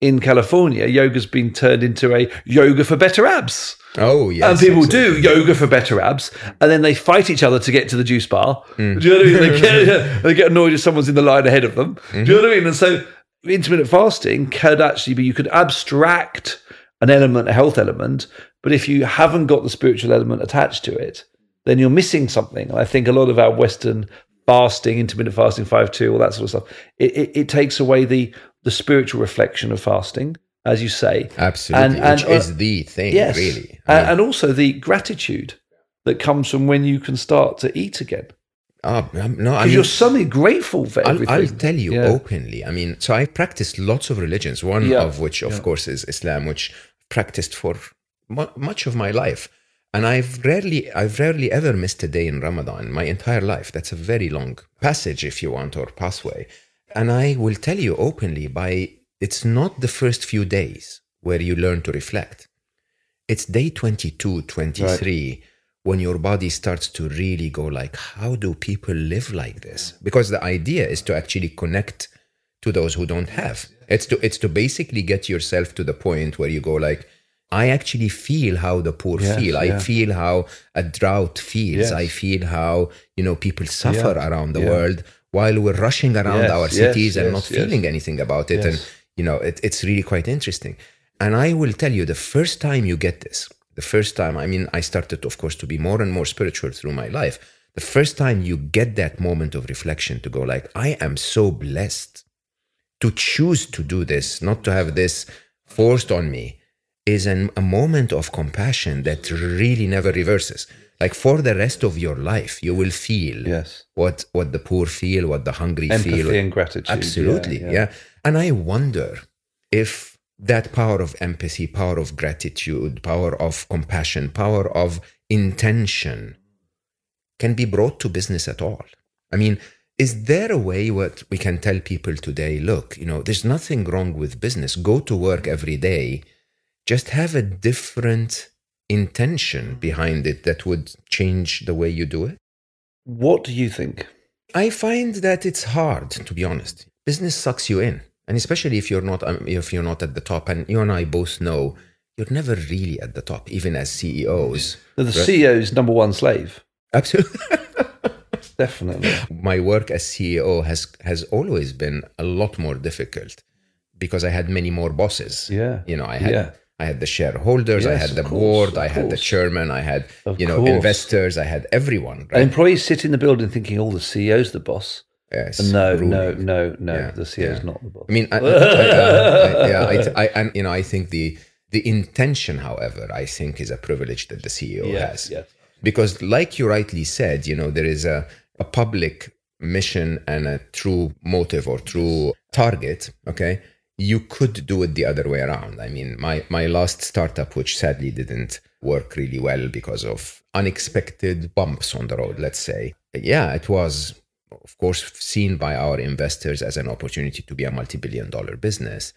In California, yoga's been turned into a yoga for better abs. oh, yes. and people absolutely. do yoga for better abs, and then they fight each other to get to the juice bar. Hmm. Do you know what I mean? They get, they get annoyed if someone's in the line ahead of them. Mm-hmm. Do you know what I mean? And so, intermittent fasting could actually be you could abstract an element, a health element, but if you haven't got the spiritual element attached to it, then you're missing something. And I think a lot of our Western fasting, intermittent fasting, five two, all that sort of stuff, it, it, it takes away the the spiritual reflection of fasting, as you say. Absolutely. And- and, which uh, is the thing, Yes. really. A- And, also the gratitude that comes from when you can start to eat again. Um, no, I Because mean, you're suddenly grateful for I'll, everything. I'll tell you Yeah. openly. I mean, so I practiced lots of religions, one Yeah. of which, of Yeah. course, is Islam, which practiced for mu- much of my life. And I've rarely, I've rarely ever missed a day in Ramadan my entire life. That's a very long passage, if you want, or pathway. And I will tell you openly by it's not the first few days where you learn to reflect. It's day 22, 23 when your body starts to really go like, how do people live like this? Because the idea is to actually connect to those who don't have. It's to it's to basically get yourself to the point where you go like, I actually feel how the poor Yes, feel. I yeah. feel how a drought feels. Yes. I feel how you know people suffer around the yeah. world while we're rushing around Yes, our cities and not feeling anything about it. And you know, it, it's really quite interesting. And I will tell you, the first time you get this, the first time, I mean, I started, of course, to be more and more spiritual through my life. The first time you get that moment of reflection to go like, I am so blessed to choose to do this, not to have this forced on me, is an, a moment of compassion that really never reverses. Like for the rest of your life, you will feel Yes. what what the poor feel, what the hungry Empathy feel. and gratitude. Absolutely, Yeah, yeah, yeah. And I wonder if that power of empathy, power of gratitude, power of compassion, power of intention can be brought to business at all. I mean, is there a way what we can tell people today, look, you know, there's nothing wrong with business. Go to work every day. Just have a different intention behind it that would change the way you do it. What do you think? I find that it's hard, to be honest. Business sucks you in, and especially if you're not um, if you're not at the top. And you and I both know you're never really at the top, even as CEOs. The CEO's number one slave. Absolutely. Definitely. My work as CEO has has always been a lot more difficult because I had many more bosses. Yeah. You know, I had Yeah. I had the shareholders, I had the course, board, I had the chairman, I had Of you know course. investors, I had everyone. Right? employees sit in the building thinking, "Oh, the CEO's the boss." Yes, No, ruling. no, no, no. Yeah, the CEO's yeah. not the boss. I mean, I, I, I, I, yeah, I, I, and you know, I think the the intention, however, I think is a privilege that the CEO yes, has, yes. because, like you rightly said, you know, there is a a public mission and a true motive or true target. Okay, you could do it the other way around. I mean, my my last startup, which sadly didn't work really well because of unexpected bumps on the road, let's say. Yeah, it was of course seen by our investors as an opportunity to be a multi-billion dollar business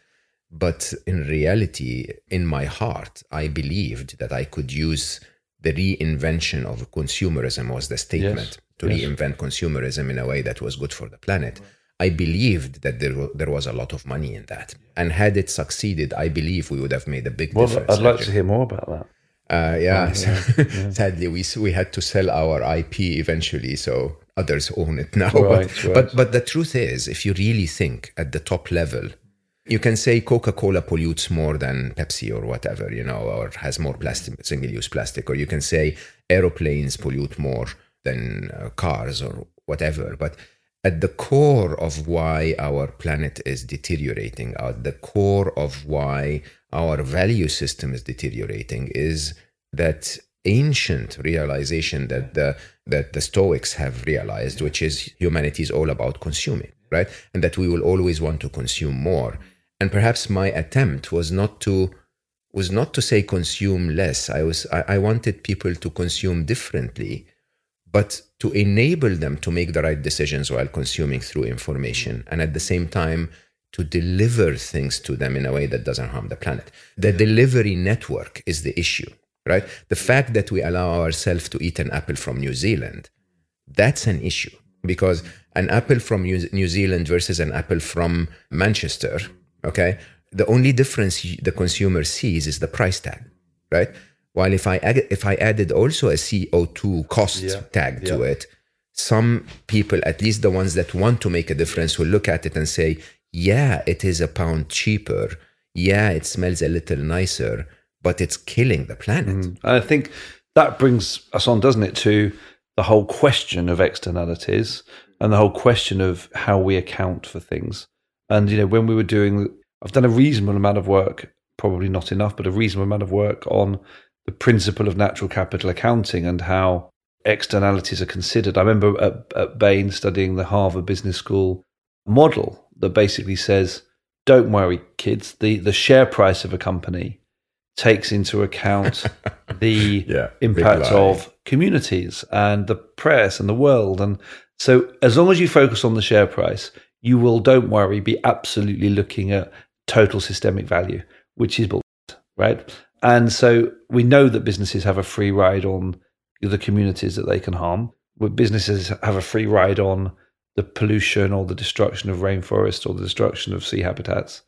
but in reality in my heart i believed that i could use the reinvention of consumerism was the statement to yes. reinvent consumerism in a way that was good for the planet i believed that there, there was a lot of money in that and had it succeeded i believe we would have made a big Well, difference I'd like actually. to hear more about that. Uh, yeah, so- sadly, we we had to sell our IP eventually, so others own it now. Right, but, right. but but the truth is, if you really think at the top level, you can say Coca Cola pollutes more than Pepsi or whatever, you know, or has more plastic, single use plastic, or you can say aeroplanes pollute more than uh, cars or whatever. But at the core of why our planet is deteriorating, at the core of why our value system is deteriorating, is that ancient realization that the that the Stoics have realized, which is humanity is all about consuming, right? And that we will always want to consume more. And perhaps my attempt was not to was not to say consume less. I was I, I wanted people to consume differently, but to enable them to make the right decisions while consuming through information, and at the same time to deliver things to them in a way that doesn't harm the planet. The delivery network is the issue, right? The fact that we allow ourselves to eat an apple from New Zealand, that's an issue because an apple from New Zealand versus an apple from Manchester, okay, the only difference the consumer sees is the price tag, right? While if I if I added also a CO2 cost yeah. tag to yeah. it, some people, at least the ones that want to make a difference, will look at it and say, "Yeah, it is a pound cheaper. Yeah, it smells a little nicer, but it's killing the planet." Mm. I think that brings us on, doesn't it, to the whole question of externalities and the whole question of how we account for things. And you know, when we were doing I've done a reasonable amount of work, probably not enough, but a reasonable amount of work on the principle of natural capital accounting and how externalities are considered. I remember at, at Bain studying the Harvard Business School model that basically says, don't worry, kids, the, the share price of a company takes into account the yeah, impact of communities and the press and the world. And so, as long as you focus on the share price, you will, don't worry, be absolutely looking at total systemic value, which is bullshit, right? And so we know that businesses have a free ride on the communities that they can harm. But businesses have a free ride on the pollution or the destruction of rainforests or the destruction of sea habitats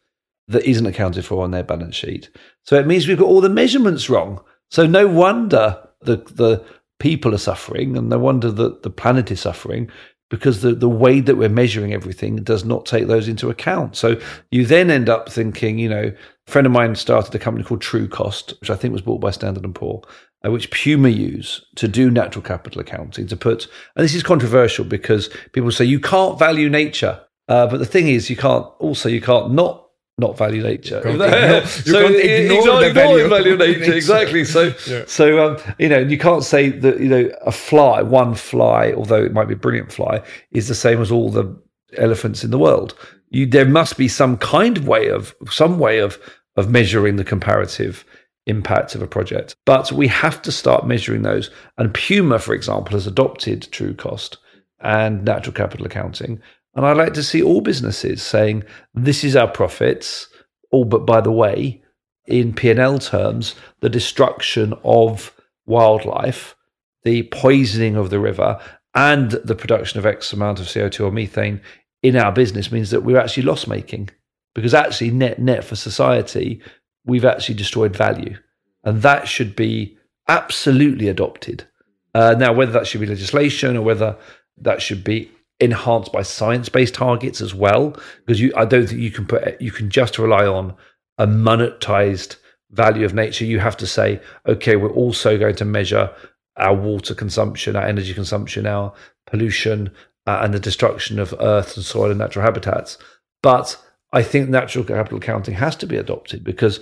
that isn't accounted for on their balance sheet. So it means we've got all the measurements wrong. So no wonder the the people are suffering and no wonder that the planet is suffering because the, the way that we're measuring everything does not take those into account. So you then end up thinking, you know, a friend of mine started a company called Trucost, which I think was bought by Standard and Poor, uh, which Puma use to do natural capital accounting to put. And this is controversial because people say you can't value nature, uh, but the thing is, you can't also you can't not not value nature. You can't ignore, so ignore, value, value nature. nature. Exactly. So, yeah. so um, you know, you can't say that you know a fly, one fly, although it might be a brilliant fly, is the same as all the elephants in the world. You, there must be some kind of way of some way of of measuring the comparative impact of a project. But we have to start measuring those. And Puma, for example, has adopted Trucost and natural capital accounting and I'd like to see all businesses saying, this is our profits, all but by the way, in P&L terms, the destruction of wildlife, the poisoning of the river, and the production of X amount of CO2 or methane in our business means that we're actually loss making. Because actually, net net for society, we've actually destroyed value. And that should be absolutely adopted. Uh, now, whether that should be legislation or whether that should be enhanced by science-based targets as well because you I don't think you can put you can just rely on a monetized value of nature you have to say okay we're also going to measure our water consumption our energy consumption our pollution uh, and the destruction of earth and soil and natural habitats but I think natural capital accounting has to be adopted because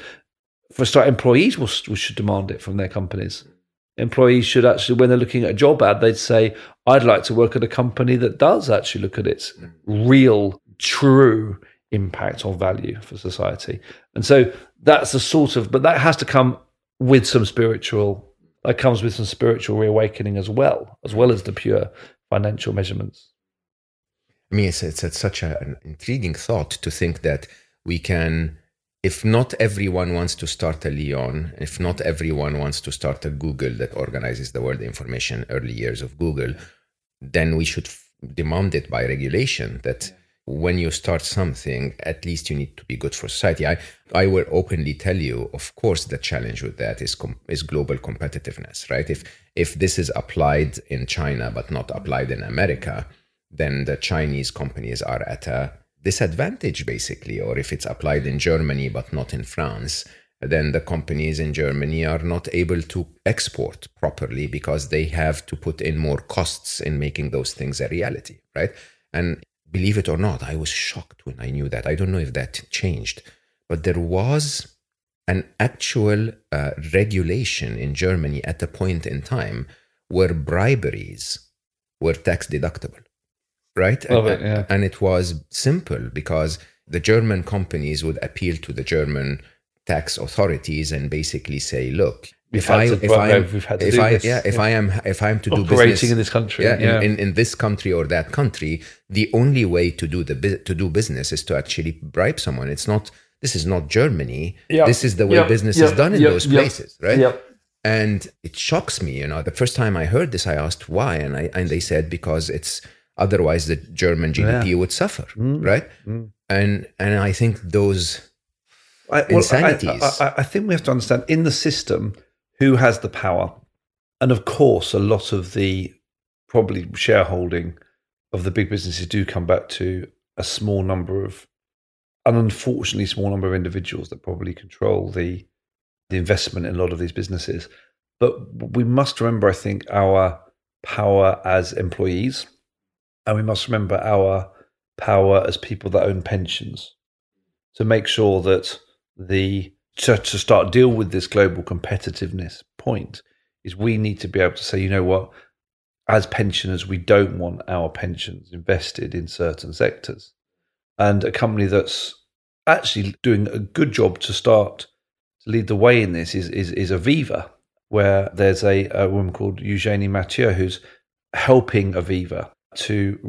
for start employees will, should demand it from their companies employees should actually, when they're looking at a job ad, they'd say, I'd like to work at a company that does actually look at its real, true impact or value for society. And so that's the sort of, but that has to come with some spiritual, that comes with some spiritual reawakening as well, as well as the pure financial measurements. I mean, it's, it's, it's such a, an intriguing thought to think that we can if not everyone wants to start a Leon, if not everyone wants to start a Google that organizes the world information early years of Google, then we should f- demand it by regulation that when you start something, at least you need to be good for society. I, I will openly tell you, of course, the challenge with that is com- is global competitiveness, right? If if this is applied in China but not applied in America, then the Chinese companies are at a disadvantage basically or if it's applied in germany but not in france then the companies in germany are not able to export properly because they have to put in more costs in making those things a reality right And believe it or not, I was shocked when I knew that. I don't know if that changed, but there was an actual uh, regulation in Germany at a point in time where briberies were tax deductible, right? Love and, it, yeah. and it was simple because the German companies would appeal to the German tax authorities and basically say, look, We've if I, to- if well, I, am, we've had to if do I, this. yeah, if Yeah. I am, if I am to do Operating business in this country. yeah, yeah. In, in, in this country or that country, the only way to do the to do business is to actually bribe someone. It's not. This is not Germany. Yeah. This is the way business is done in those places, right? And it shocks me. You know, the first time I heard this, I asked why, and I and they said because it's otherwise the German GDP would suffer, right? Mm. And and I think those I, well, Insanities. I, I, I think we have to understand in the system who has the power, and of course, a lot of the probably shareholding of the big businesses do come back to a small number of, an unfortunately small number of individuals that probably control the the investment in a lot of these businesses. But we must remember, I think, our power as employees, and we must remember our power as people that own pensions to make sure that the to, to start deal with this global competitiveness point is we need to be able to say, you know what, as pensioners, we don't want our pensions invested in certain sectors. And a company that's actually doing a good job to start to lead the way in this is is, is Aviva, where there's a, a woman called Eugenie Mathieu who's helping Aviva to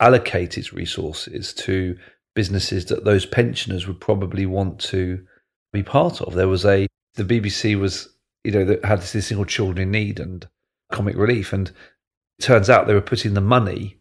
reallocate its resources to businesses that those pensioners would probably want to be part of. There was a the BBC was you know that had this thing called Children in Need and Comic Relief, and it turns out they were putting the money.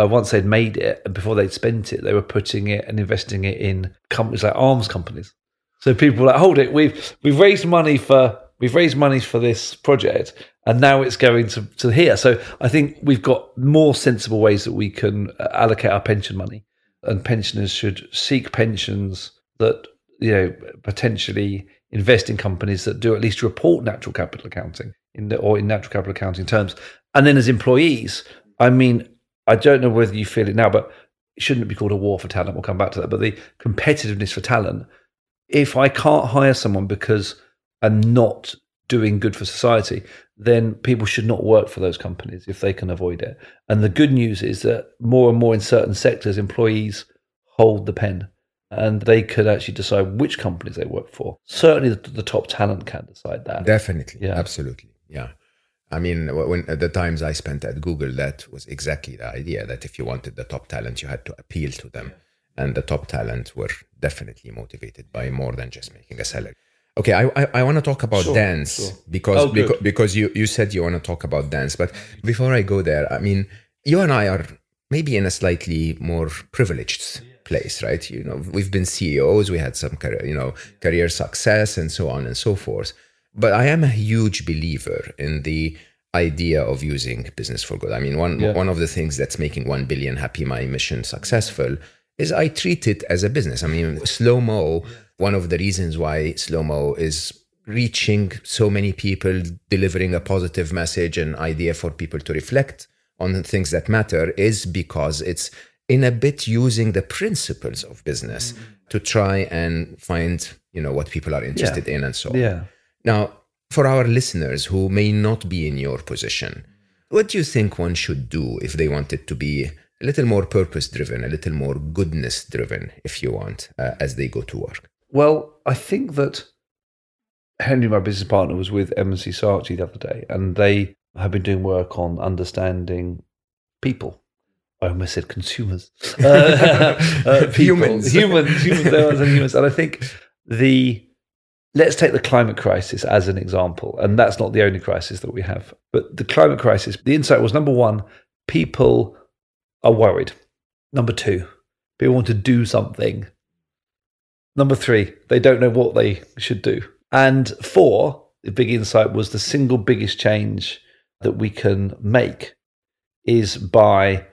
Uh, once they'd made it and before they'd spent it, they were putting it and investing it in companies like arms companies. So people were like, hold it, we've we've raised money for we've raised money for this project, and now it's going to to here. So I think we've got more sensible ways that we can uh, allocate our pension money, and pensioners should seek pensions that you know potentially invest in companies that do at least report natural capital accounting in the, or in natural capital accounting terms. And then as employees, I mean, I don't know whether you feel it now, but it shouldn't it be called a war for talent. We'll come back to that. But the competitiveness for talent, if I can't hire someone because I'm not doing good for society, then people should not work for those companies if they can avoid it. And the good news is that more and more in certain sectors, employees hold the pen and they could actually decide which companies they work for. Certainly, the, the top talent can decide that. Definitely. Yeah. Absolutely. Yeah. I mean, when at the times I spent at Google, that was exactly the idea that if you wanted the top talent, you had to appeal to them. And the top talent were definitely motivated by more than just making a salary. Okay, I I, I want to talk about Sure, dance sure. because, Oh, good. because because you you said you want to talk about dance, but before I go there, I mean, you and I are maybe in a slightly more privileged place, right? You know, we've been CEOs, we had some career, you know, career success and so on and so forth. But I am a huge believer in the idea of using business for good. I mean, one Yeah. one of the things that's making one billion happy my mission successful is I treat it as a business. I mean, Slo Mo. One of the reasons why Slo Mo is reaching so many people, delivering a positive message and idea for people to reflect on the things that matter is because it's in a bit using the principles of business to try and find you know what people are interested in and so on. Yeah. Now, for our listeners who may not be in your position, what do you think one should do if they wanted to be a little more purpose driven, a little more goodness driven, if you want, uh, as they go to work? Well, I think that Henry, my business partner, was with M&C Saatchi the other day, and they have been doing work on understanding people. I almost said consumers, uh, uh, Humans. humans, humans, and humans, and I think the let's take the climate crisis as an example, and that's not the only crisis that we have. But the climate crisis, the insight was number one, people are worried. Number two, people want to do something. Number three, they don't know what they should do. And four, the big insight was the single biggest change that we can make is by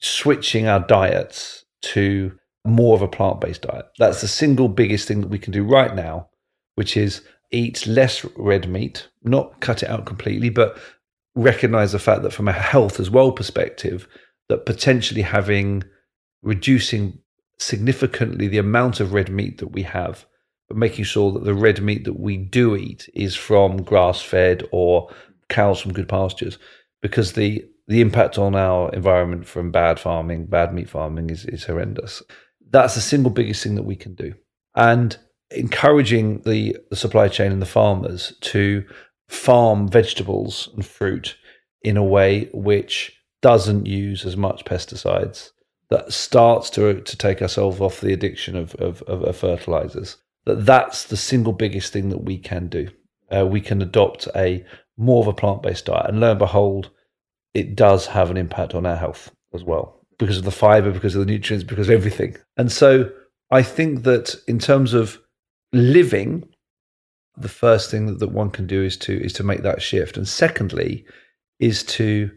switching our diets to more of a plant based diet. That's the single biggest thing that we can do right now, which is eat less red meat, not cut it out completely, but recognize the fact that from a health as well perspective, that potentially having reducing significantly the amount of red meat that we have, but making sure that the red meat that we do eat is from grass fed or cows from good pastures, because the the impact on our environment from bad farming, bad meat farming is, is horrendous. That's the single biggest thing that we can do. And encouraging the, the supply chain and the farmers to farm vegetables and fruit in a way which doesn't use as much pesticides, that starts to, to take ourselves off the addiction of, of, of fertilizers, that that's the single biggest thing that we can do. Uh, we can adopt a more of a plant-based diet and lo and behold, it does have an impact on our health as well because of the fiber, because of the nutrients, because of everything. And so I think that in terms of living, the first thing that, that one can do is to is to make that shift. And secondly, is to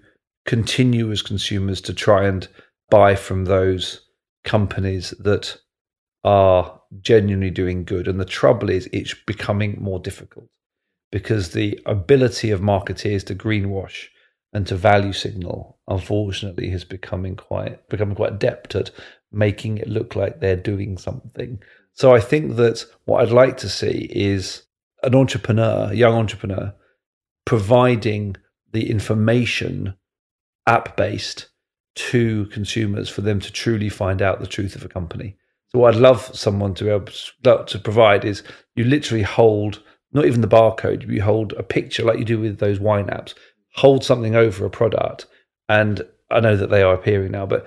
continue as consumers to try and buy from those companies that are genuinely doing good. And the trouble is it's becoming more difficult because the ability of marketeers to greenwash and to value signal, unfortunately, has becoming quite becoming quite adept at making it look like they're doing something. So I think that what I'd like to see is an entrepreneur, a young entrepreneur, providing the information app based to consumers for them to truly find out the truth of a company. So what I'd love someone to be able to provide is you literally hold not even the barcode, you hold a picture like you do with those wine apps hold something over a product, and I know that they are appearing now, but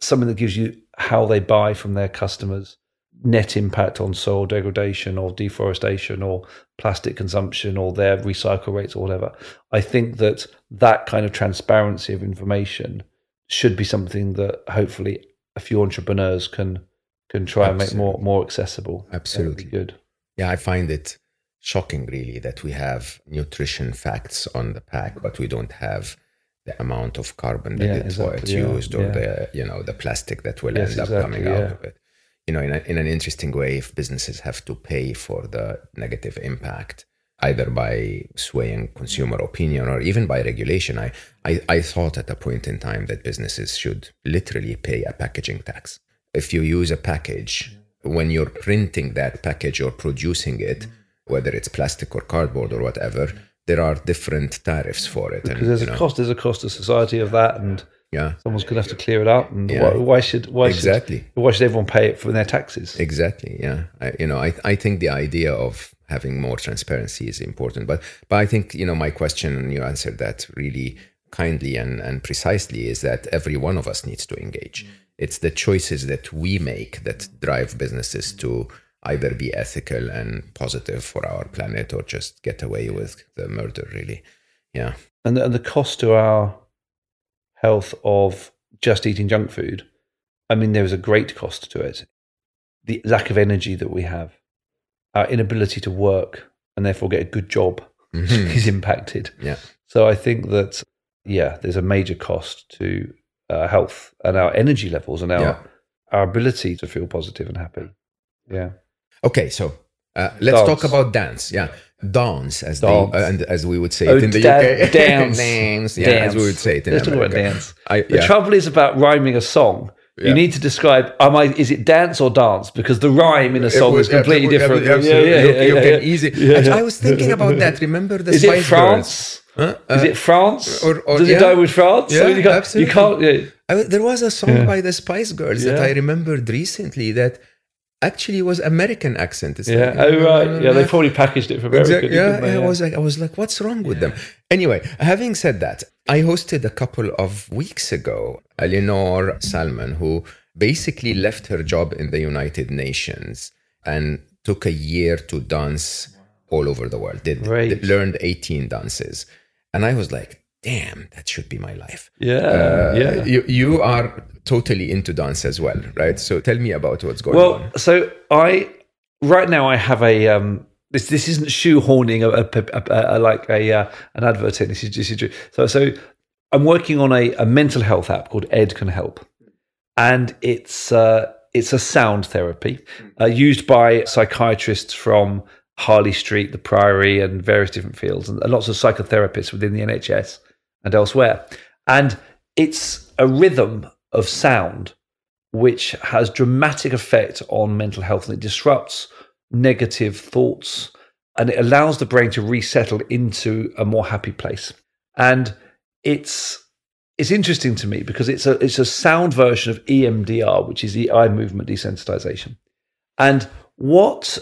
something that gives you how they buy from their customers, net impact on soil degradation or deforestation or plastic consumption or their recycle rates or whatever. I think that that kind of transparency of information should be something that hopefully a few entrepreneurs can can try Absolutely. and make more more accessible. Absolutely good. Yeah, I find it shocking, really, that we have nutrition facts on the pack, but we don't have the amount of carbon that yeah, it exactly, it's yeah, used or yeah. the you know the plastic that will yes, end up exactly, coming out of it. You know, in, a, in an interesting way, if businesses have to pay for the negative impact, either by swaying consumer opinion or even by regulation, I, I, I thought at a point in time that businesses should literally pay a packaging tax. If you use a package, when you're printing that package or producing it, whether it's plastic or cardboard or whatever, there are different tariffs for it. Because and, there's a know, cost, there's a cost to society of that, and yeah, someone's going to have to clear it up. And yeah. why, why, should why exactly should, why should everyone pay it for their taxes? Exactly. Yeah, I, you know, I I think the idea of having more transparency is important, but but I think you know my question and you answered that really kindly and and precisely is that every one of us needs to engage. Mm. It's the choices that we make that drive businesses to either be ethical and positive for our planet or just get away with the murder really. Yeah. And the, and the cost to our health of just eating junk food i mean there is a great cost to it. The lack of energy that we have our inability to work and therefore get a good job mm-hmm. is impacted yeah so i think that yeah there's a major cost to our health and our energy levels and our yeah. our ability to feel positive and happy yeah Okay, so uh, let's dance. talk about dance. Yeah, dance as dance. They, uh, and as we would say oh, it in the da- UK. Dance, dance. Yeah, dance. as we would say it in let's America. talk about dance. I, yeah. The trouble is about rhyming a song. Yeah. You need to describe. Am I? Is it dance or dance? Because the rhyme in a song was, is completely different. Absolutely. Yeah, yeah, you, you can easy. I was thinking about that. Remember the is Spice it France? Huh? Uh, is it France? Or, or, Does it die with France? Yeah, you can't, absolutely. You can't, I, there was a song by the Spice Girls that I remembered recently that actually was American accent. It's yeah. Like, oh right. Yeah, they probably packaged it for America. Exactly. Yeah, yeah, I was like, I was like, what's wrong with yeah. them? Anyway, having said that, I hosted a couple of weeks ago Eleanor Salmon, who basically left her job in the United Nations and took a year to dance all over the world. Did, did learned 18 dances, and I was like, damn, that should be my life. Yeah, uh, yeah. You you are totally into dance as well, right? So tell me about what's going well, on. Well, so I right now I have a um, this this isn't shoehorning a, a, a, a like a uh, an advert in. This is just. So so I'm working on a, a mental health app called Ed Can Help, and it's uh, it's a sound therapy uh, used by psychiatrists from Harley Street, the Priory, and various different fields, and lots of psychotherapists within the NHS and elsewhere. And it's a rhythm of sound which has dramatic effect on mental health and it disrupts negative thoughts and it allows the brain to resettle into a more happy place. And it's it's interesting to me because it's a it's a sound version of EMDR, which is the eye movement desensitization. And what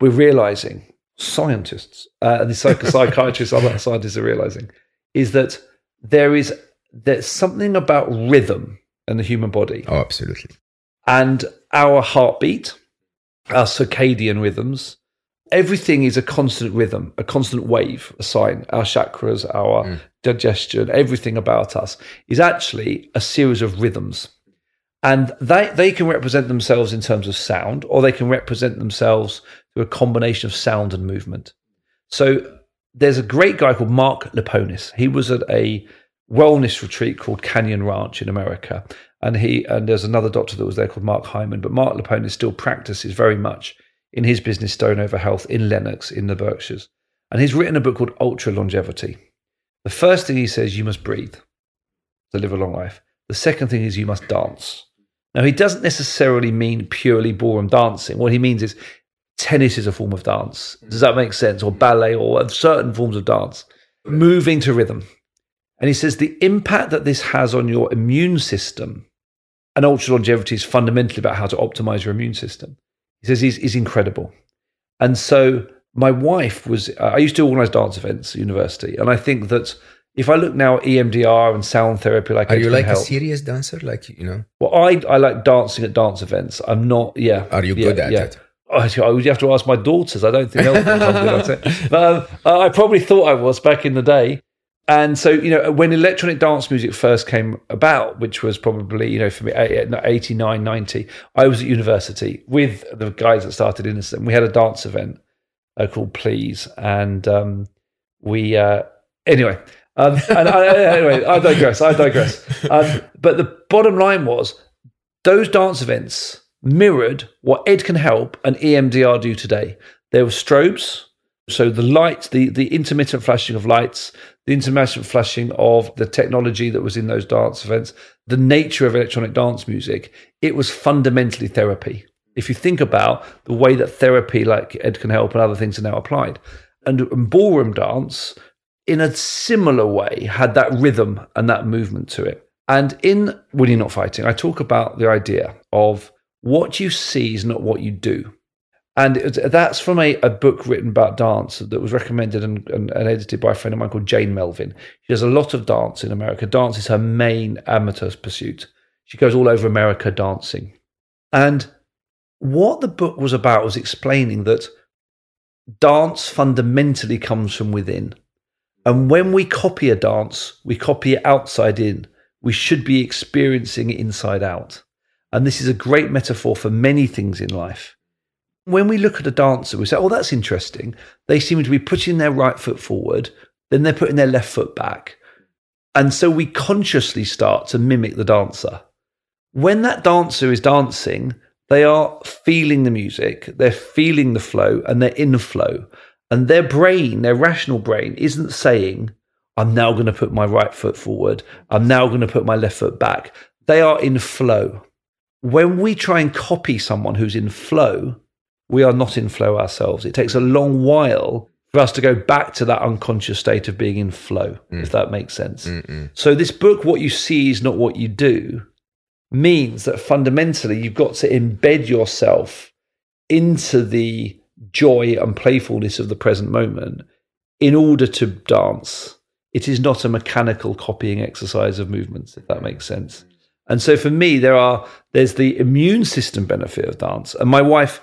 we're realizing, scientists uh, and the psychiatrists, other scientists are realizing, is that there is there's something about rhythm in the human body. Oh, absolutely. And our heartbeat, our circadian rhythms, everything is a constant rhythm, a constant wave, a sign. Our chakras, our mm. digestion, everything about us is actually a series of rhythms. And they, they can represent themselves in terms of sound, or they can represent themselves through a combination of sound and movement. So there's a great guy called Mark Liponis. He was at a wellness retreat called Canyon Ranch in America. And he and there's another doctor that was there called Mark Hyman, but Mark Liponis still practices very much in his business Stone Over Health in Lenox in the Berkshires. And he's written a book called Ultra Longevity. The first thing he says, you must breathe to live a long life. The second thing is you must dance. Now, he doesn't necessarily mean purely ballroom dancing. What he means is tennis is a form of dance. Mm. Does that make sense? Or ballet or certain forms of dance. Moving to rhythm. And he says the impact that this has on your immune system and ultra longevity is fundamentally about how to optimize your immune system. He says is, he's incredible. And so my wife was, I used to organize dance events at university. And I think that if I look now at EMDR and sound therapy, like are you like help, a serious dancer? Like, you know? Well, I, I like dancing at dance events. I'm not, yeah. Are you yeah, good at yeah. it? I would have to ask my daughters. I don't think they'll it. But um, I probably thought I was back in the day. And so, you know, when electronic dance music first came about, which was probably, you know, for me, 89, 90, I was at university with the guys that started Innocent. We had a dance event uh, called Please. And um, we, uh, anyway, um, and I, anyway, I digress. I digress. Um, but the bottom line was those dance events mirrored what Ed Can Help and EMDR do today. There were strobes, so the light, the, the intermittent flashing of lights, the intermittent flashing of the technology that was in those dance events, the nature of electronic dance music, it was fundamentally therapy. If you think about the way that therapy, like Ed Can Help and other things, are now applied, and, and ballroom dance, in a similar way, had that rhythm and that movement to it. And in Winning Not Fighting, I talk about the idea of what you see is not what you do. And that's from a, a book written about dance that was recommended and, and, and, edited by a friend of mine called Jane Melvin. She does a lot of dance in America. Dance is her main amateur pursuit. She goes all over America dancing. And what the book was about was explaining that dance fundamentally comes from within. And when we copy a dance, we copy it outside in. We should be experiencing it inside out. And this is a great metaphor for many things in life when we look at a dancer, we say, oh, that's interesting. They seem to be putting their right foot forward, then they're putting their left foot back. And so we consciously start to mimic the dancer. When that dancer is dancing, they are feeling the music, they're feeling the flow, and they're in flow. And their brain, their rational brain, isn't saying, I'm now going to put my right foot forward, I'm now going to put my left foot back. They are in flow. When we try and copy someone who's in flow, we are not in flow ourselves. It takes a long while for us to go back to that unconscious state of being in flow, mm. if that makes sense. Mm-mm. So, this book, What You See is Not What You Do, means that fundamentally you've got to embed yourself into the joy and playfulness of the present moment in order to dance. It is not a mechanical copying exercise of movements, if that makes sense. And so for me, there are there's the immune system benefit of dance. And my wife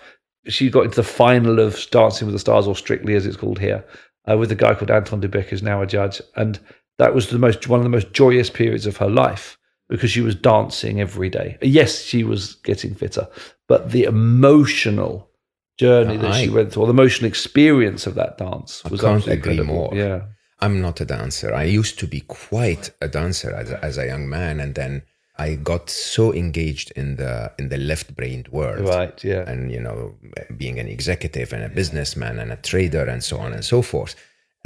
she got into the final of Dancing with the Stars, or Strictly as it's called here, uh, with a guy called Anton du Beke, who's now a judge, and that was the most one of the most joyous periods of her life because she was dancing every day. Yes, she was getting fitter, but the emotional journey that I, she went through, or the emotional experience of that dance was I can't agree more. Yeah. I'm not a dancer. I used to be quite a dancer as as a young man, and then I got so engaged in the in the left-brained world, right? Yeah, and you know, being an executive and a businessman and a trader and so on and so forth.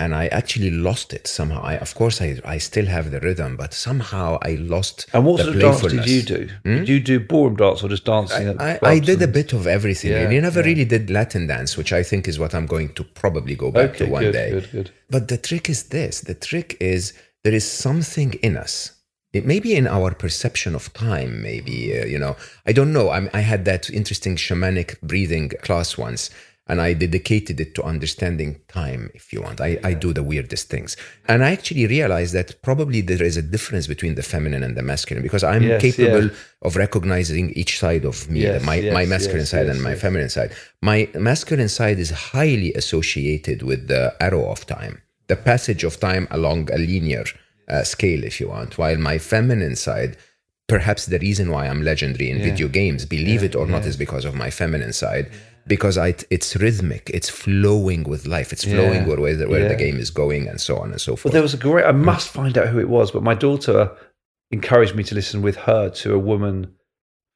and I actually lost it somehow. I, of course, I, I still have the rhythm, but somehow I lost. And what the sort of dance did you do? Hmm? Did you do ballroom dance or just dancing? at I, I clubs did a bit of everything. Yeah, really. I never yeah. really did Latin dance, which I think is what I'm going to probably go back Okay, to one good, day. good, good. But the trick is this the trick is there is something in us. It may be in our perception of time, maybe, uh, you know. I don't know. I'm, I had that interesting shamanic breathing class once, and I dedicated it to understanding time, if you want. I, I do the weirdest things. And I actually realized that probably there is a difference between the feminine and the masculine because I'm Yes, capable yeah. of recognizing each side of me, Yes, my, yes, my masculine side and my feminine side. My masculine side is highly associated with the arrow of time, the passage of time along a linear uh, scale, if you want. While my feminine side, perhaps the reason why I'm legendary in video games, believe it or not, is because of my feminine side. Because I, it's rhythmic, it's flowing with life, it's flowing Yeah. with where, the, where the game is going, and so on and so Well, forth. there was a great. I must find out who it was, but my daughter encouraged me to listen with her to a woman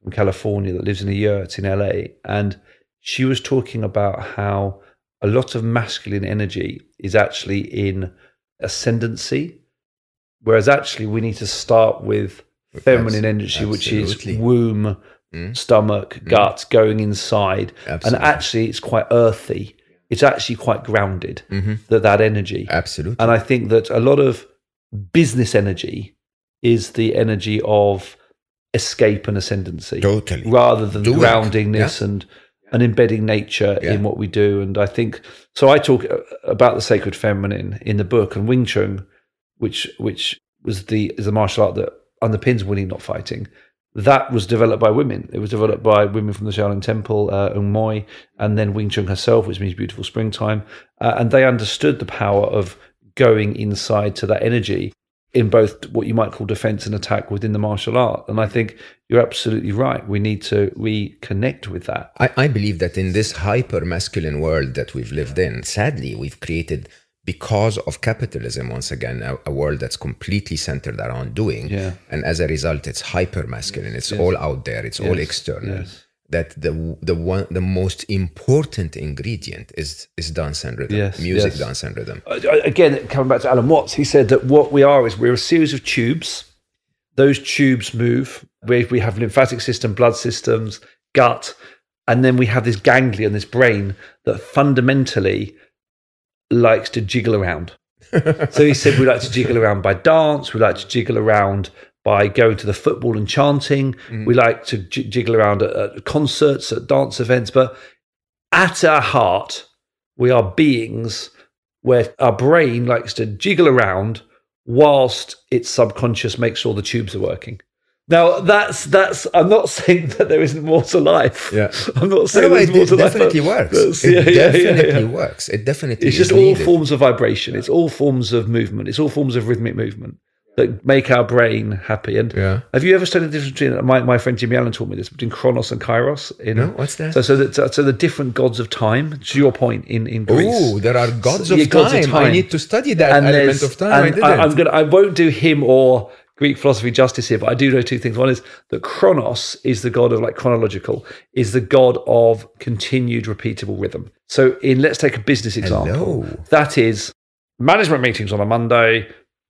from California that lives in a yurt in LA, and she was talking about how a lot of masculine energy is actually in ascendancy, whereas actually we need to start with feminine energy, which is womb, Mm. stomach, gut, going inside, Absolutely. and actually it's quite earthy. It's actually quite grounded. Mhm. That that energy. Absolutely. And I think that a lot of business energy is the energy of escape and ascendancy totally. rather than Do groundingness and and embedding nature Yeah. in what we do. And I think so. I talk uh, about the sacred feminine in the book and Wing Chun, which which was the is a martial art that underpins winning, not fighting. That was developed by women. It was developed by women from the Shaolin Temple, uh, Ng Mui, and then Wing Chun herself, which means beautiful springtime. Uh, and they understood the power of going inside to that energy in both what you might call defense and attack within the martial art. And I think you're absolutely right. We need to reconnect with that. I, I believe that in this hyper masculine world that we've lived in, sadly, we've created, because of capitalism, once again, a, a world that's completely centered around doing. Yeah. And as a result, it's hyper masculine. It's all out there, it's all external. Yes. That the the one the most important ingredient is is dance and rhythm, Yes, music, yes. dance and rhythm. Uh, Again, coming back to Alan Watts, he said that what we are is we're a series of tubes. Those tubes move. We, we have lymphatic system, blood systems, gut, and then we have this ganglion, this brain that fundamentally likes to jiggle around. so he said we like to jiggle around by dance. We like to jiggle around by going to the football and chanting. Mm-hmm. We like to j- jiggle around at, at concerts, at dance events. But at our heart, we are beings where our brain likes to jiggle around whilst its subconscious makes sure the tubes are working. Now that's that's. I'm not saying that there isn't more to life. Yeah. I'm not saying no, there's it, more to life. definitely but- works. It yeah, yeah, yeah, definitely yeah. works. It definitely is. It's just all needed. forms of vibration. It's all forms of movement. It's all forms of rhythmic movement that make our brain happy. And Yeah. have you ever studied the difference between my, my friend Jimmy Allen taught me this between Chronos and Kairos? In, No, what's that? So so that so the different gods of time. To your point, in in Greece. Oh, there are gods, So- of, yeah, gods of time. I need to study that and element of time. I. I, am gonna. I won't do him or Greek philosophy justice here, but I do know two things. One is that Chronos is the god of like chronological, is the god of continued repeatable rhythm. So in let's take a business example. Hello. That is management meetings on a Monday.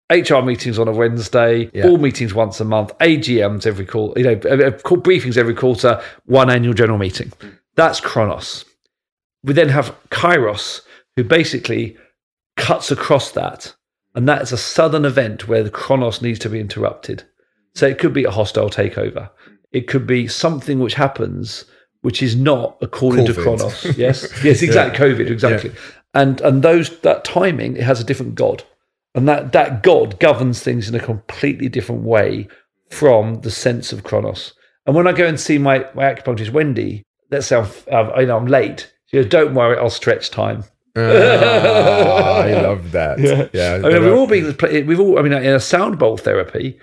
HR meetings on a Wednesday, Yeah. board meetings once a month, AGMs every quarter, you know, uh, uh, call- briefings every quarter, one annual general meeting. That's Chronos. We then have Kairos, who basically cuts across that. And that is a sudden event where the Chronos needs to be interrupted. So it could be a hostile takeover. It could be something which happens which is not according to COVID. Chronos. Yes. Yes, exactly. COVID, exactly. And and those that timing, it has a different god. And that, that God governs things in a completely different way from the sense of Chronos. And when I go and see my, my acupuncturist, Wendy, let's say I'm, you know, I'm late. She goes, don't worry, I'll stretch time. Ah, I love that. Yeah, yeah I mean, we've all been, we've all, I mean, in a sound bowl therapy,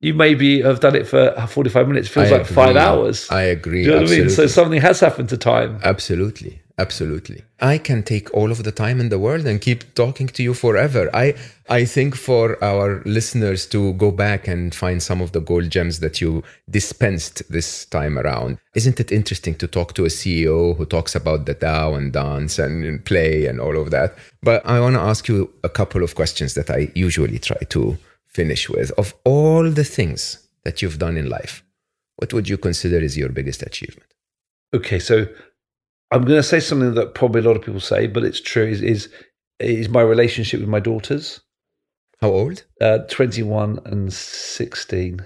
you maybe have done it for 45 minutes. Feels. I like five hours. I agree. Do you know what I mean? So something has happened to time. Absolutely, Absolutely. I can take all of the time in the world and keep talking to you forever. I I think for our listeners to go back and find some of the gold gems that you dispensed this time around. Isn't it interesting to talk to a CEO who talks about the Tao and dance and play and all of that? But I want to ask you a couple of questions that I usually try to finish with. Of all the things that you've done in life, what would you consider is your biggest achievement? Okay, so I'm going to say something that probably a lot of people say, but it's true. Is is, is my relationship with my daughters? How old? Uh, 21 and 16.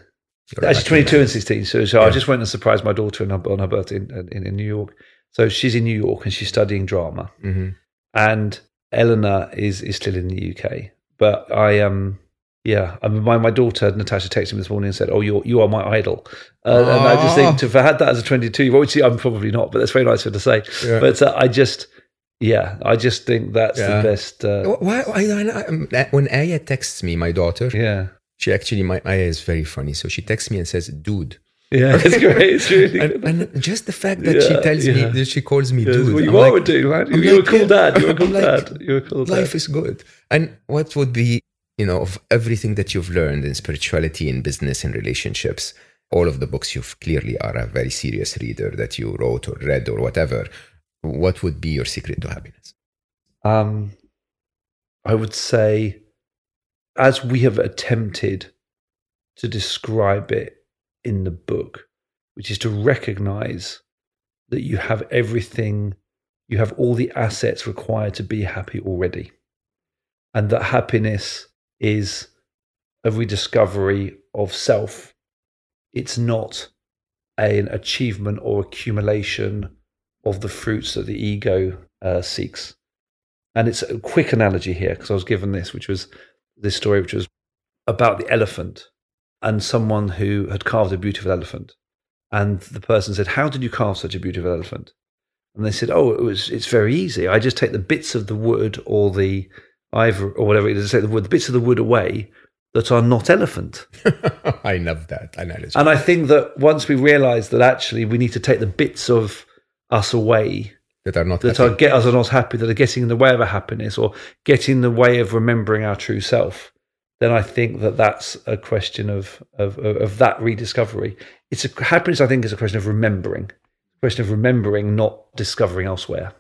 You're Actually, 22 man. and 16. So, so yeah. I just went and surprised my daughter on her, on her birthday in, in, in, New York. So she's in New York and she's studying drama. Mm-hmm. And Eleanor is is still in the UK. But I um yeah, I mean, my, my daughter Natasha texted me this morning and said, "Oh, you you are my idol," uh, and I just think to have had that as a twenty-two year old, I'm probably not, but that's very nice for her to say. Yeah. But uh, I just, yeah, I just think that's yeah. the best. Uh, why, why, um, when Aya texts me, my daughter, yeah, she actually my Aya is very funny, so she texts me and says, "Dude." Yeah, it's great. It's really and, and, just the fact that yeah, she tells yeah. me that she calls me dude. Well, you I'm are like, a dude, man. You're like, a cool dad. You're a cool dad. You're a cool dad. Life is good. And what would be you know, of everything that you've learned in spirituality, in business, in relationships, all of the books you've clearly are a very serious reader that you wrote or read or whatever. What would be your secret to happiness? Um, I would say, as we have attempted to describe it in the book, which is to recognize that you have everything, you have all the assets required to be happy already. And that happiness is a rediscovery of self. It's not an achievement or accumulation of the fruits that the ego uh, seeks. And it's a quick analogy here because I was given this, which was this story, which was about the elephant and someone who had carved a beautiful elephant. And the person said, How did you carve such a beautiful elephant? And they said, Oh, it was it's very easy. I just take the bits of the wood or the ivory or whatever it is, say the wood, the bits of the wood away that are not elephant. I love that I analogy. And I think that once we realise that actually we need to take the bits of us away that are not that happy. are get us are not happy, that are getting in the way of our happiness or getting in the way of remembering our true self, then I think that that's a question of of of, that rediscovery. It's a happiness. I think is a question of remembering, a question of remembering, not discovering elsewhere.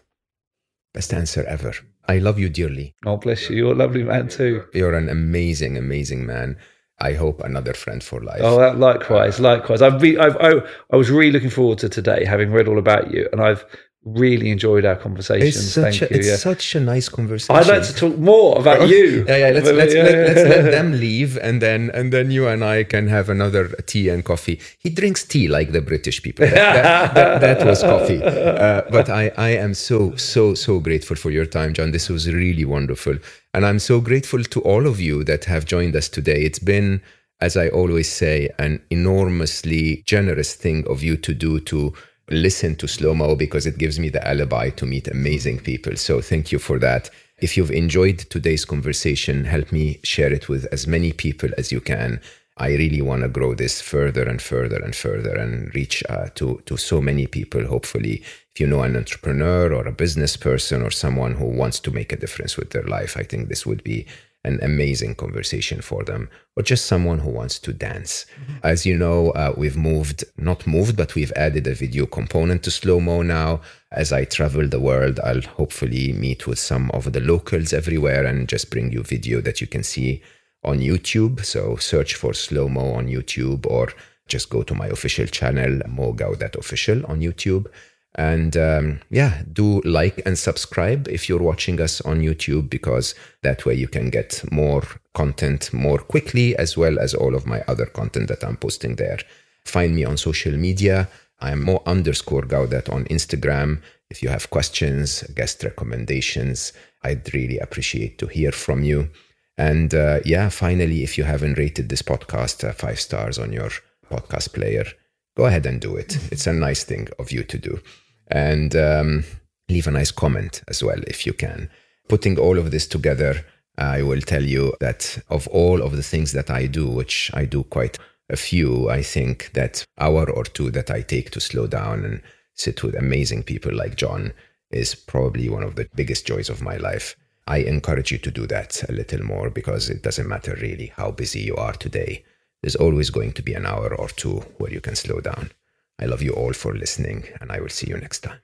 Best answer ever. I love you dearly. Oh, bless you. You're a lovely man too. You're an amazing, amazing man. I hope another friend for life. Oh, likewise, likewise. I've, be, I've I, I was really looking forward to today, having read all about you, and I've really enjoyed our conversation. It's such, Thank a, you, it's yeah. such a nice conversation. I'd like to talk more about you. yeah, yeah. Let's, let's, yeah, let, us let us let them leave, and then and then you and I can have another tea and coffee. He drinks tea like the British people. That, that, that, that was coffee. Uh, but I I am so so so grateful for your time, John. This was really wonderful, and I'm so grateful to all of you that have joined us today. It's been as I always say, an enormously generous thing of you to do to listen to Slo Mo because it gives me the alibi to meet amazing people. So thank you for that. If you've enjoyed today's conversation, help me share it with as many people as you can. I really want to grow this further and further and further and reach uh, to to so many people. Hopefully, if you know an entrepreneur or a business person or someone who wants to make a difference with their life, I think this would be an amazing conversation for them, or just someone who wants to dance. Mm-hmm. As you know, uh, we've moved, not moved, but we've added a video component to Slo Mo now. As I travel the world, I'll hopefully meet with some of the locals everywhere and just bring you video that you can see on YouTube. So search for Slo Mo on YouTube or just go to my official channel, Mo Gawdat Official on YouTube. And um, yeah, do like and subscribe if you're watching us on YouTube, because that way you can get more content more quickly, as well as all of my other content that I'm posting there. Find me on social media. I am Mo underscore Gawdat on Instagram. If you have questions, guest recommendations, I'd really appreciate to hear from you. And uh, yeah, finally, if you haven't rated this podcast uh, five stars on your podcast player, go ahead and do it. It's a nice thing of you to do and um, leave a nice comment as well if you can. Putting all of this together, I will tell you that of all of the things that I do, which I do quite a few, I think that hour or two that I take to slow down and sit with amazing people like John is probably one of the biggest joys of my life. I encourage you to do that a little more because it doesn't matter really how busy you are today. There's always going to be an hour or two where you can slow down. I love you all for listening, and I will see you next time.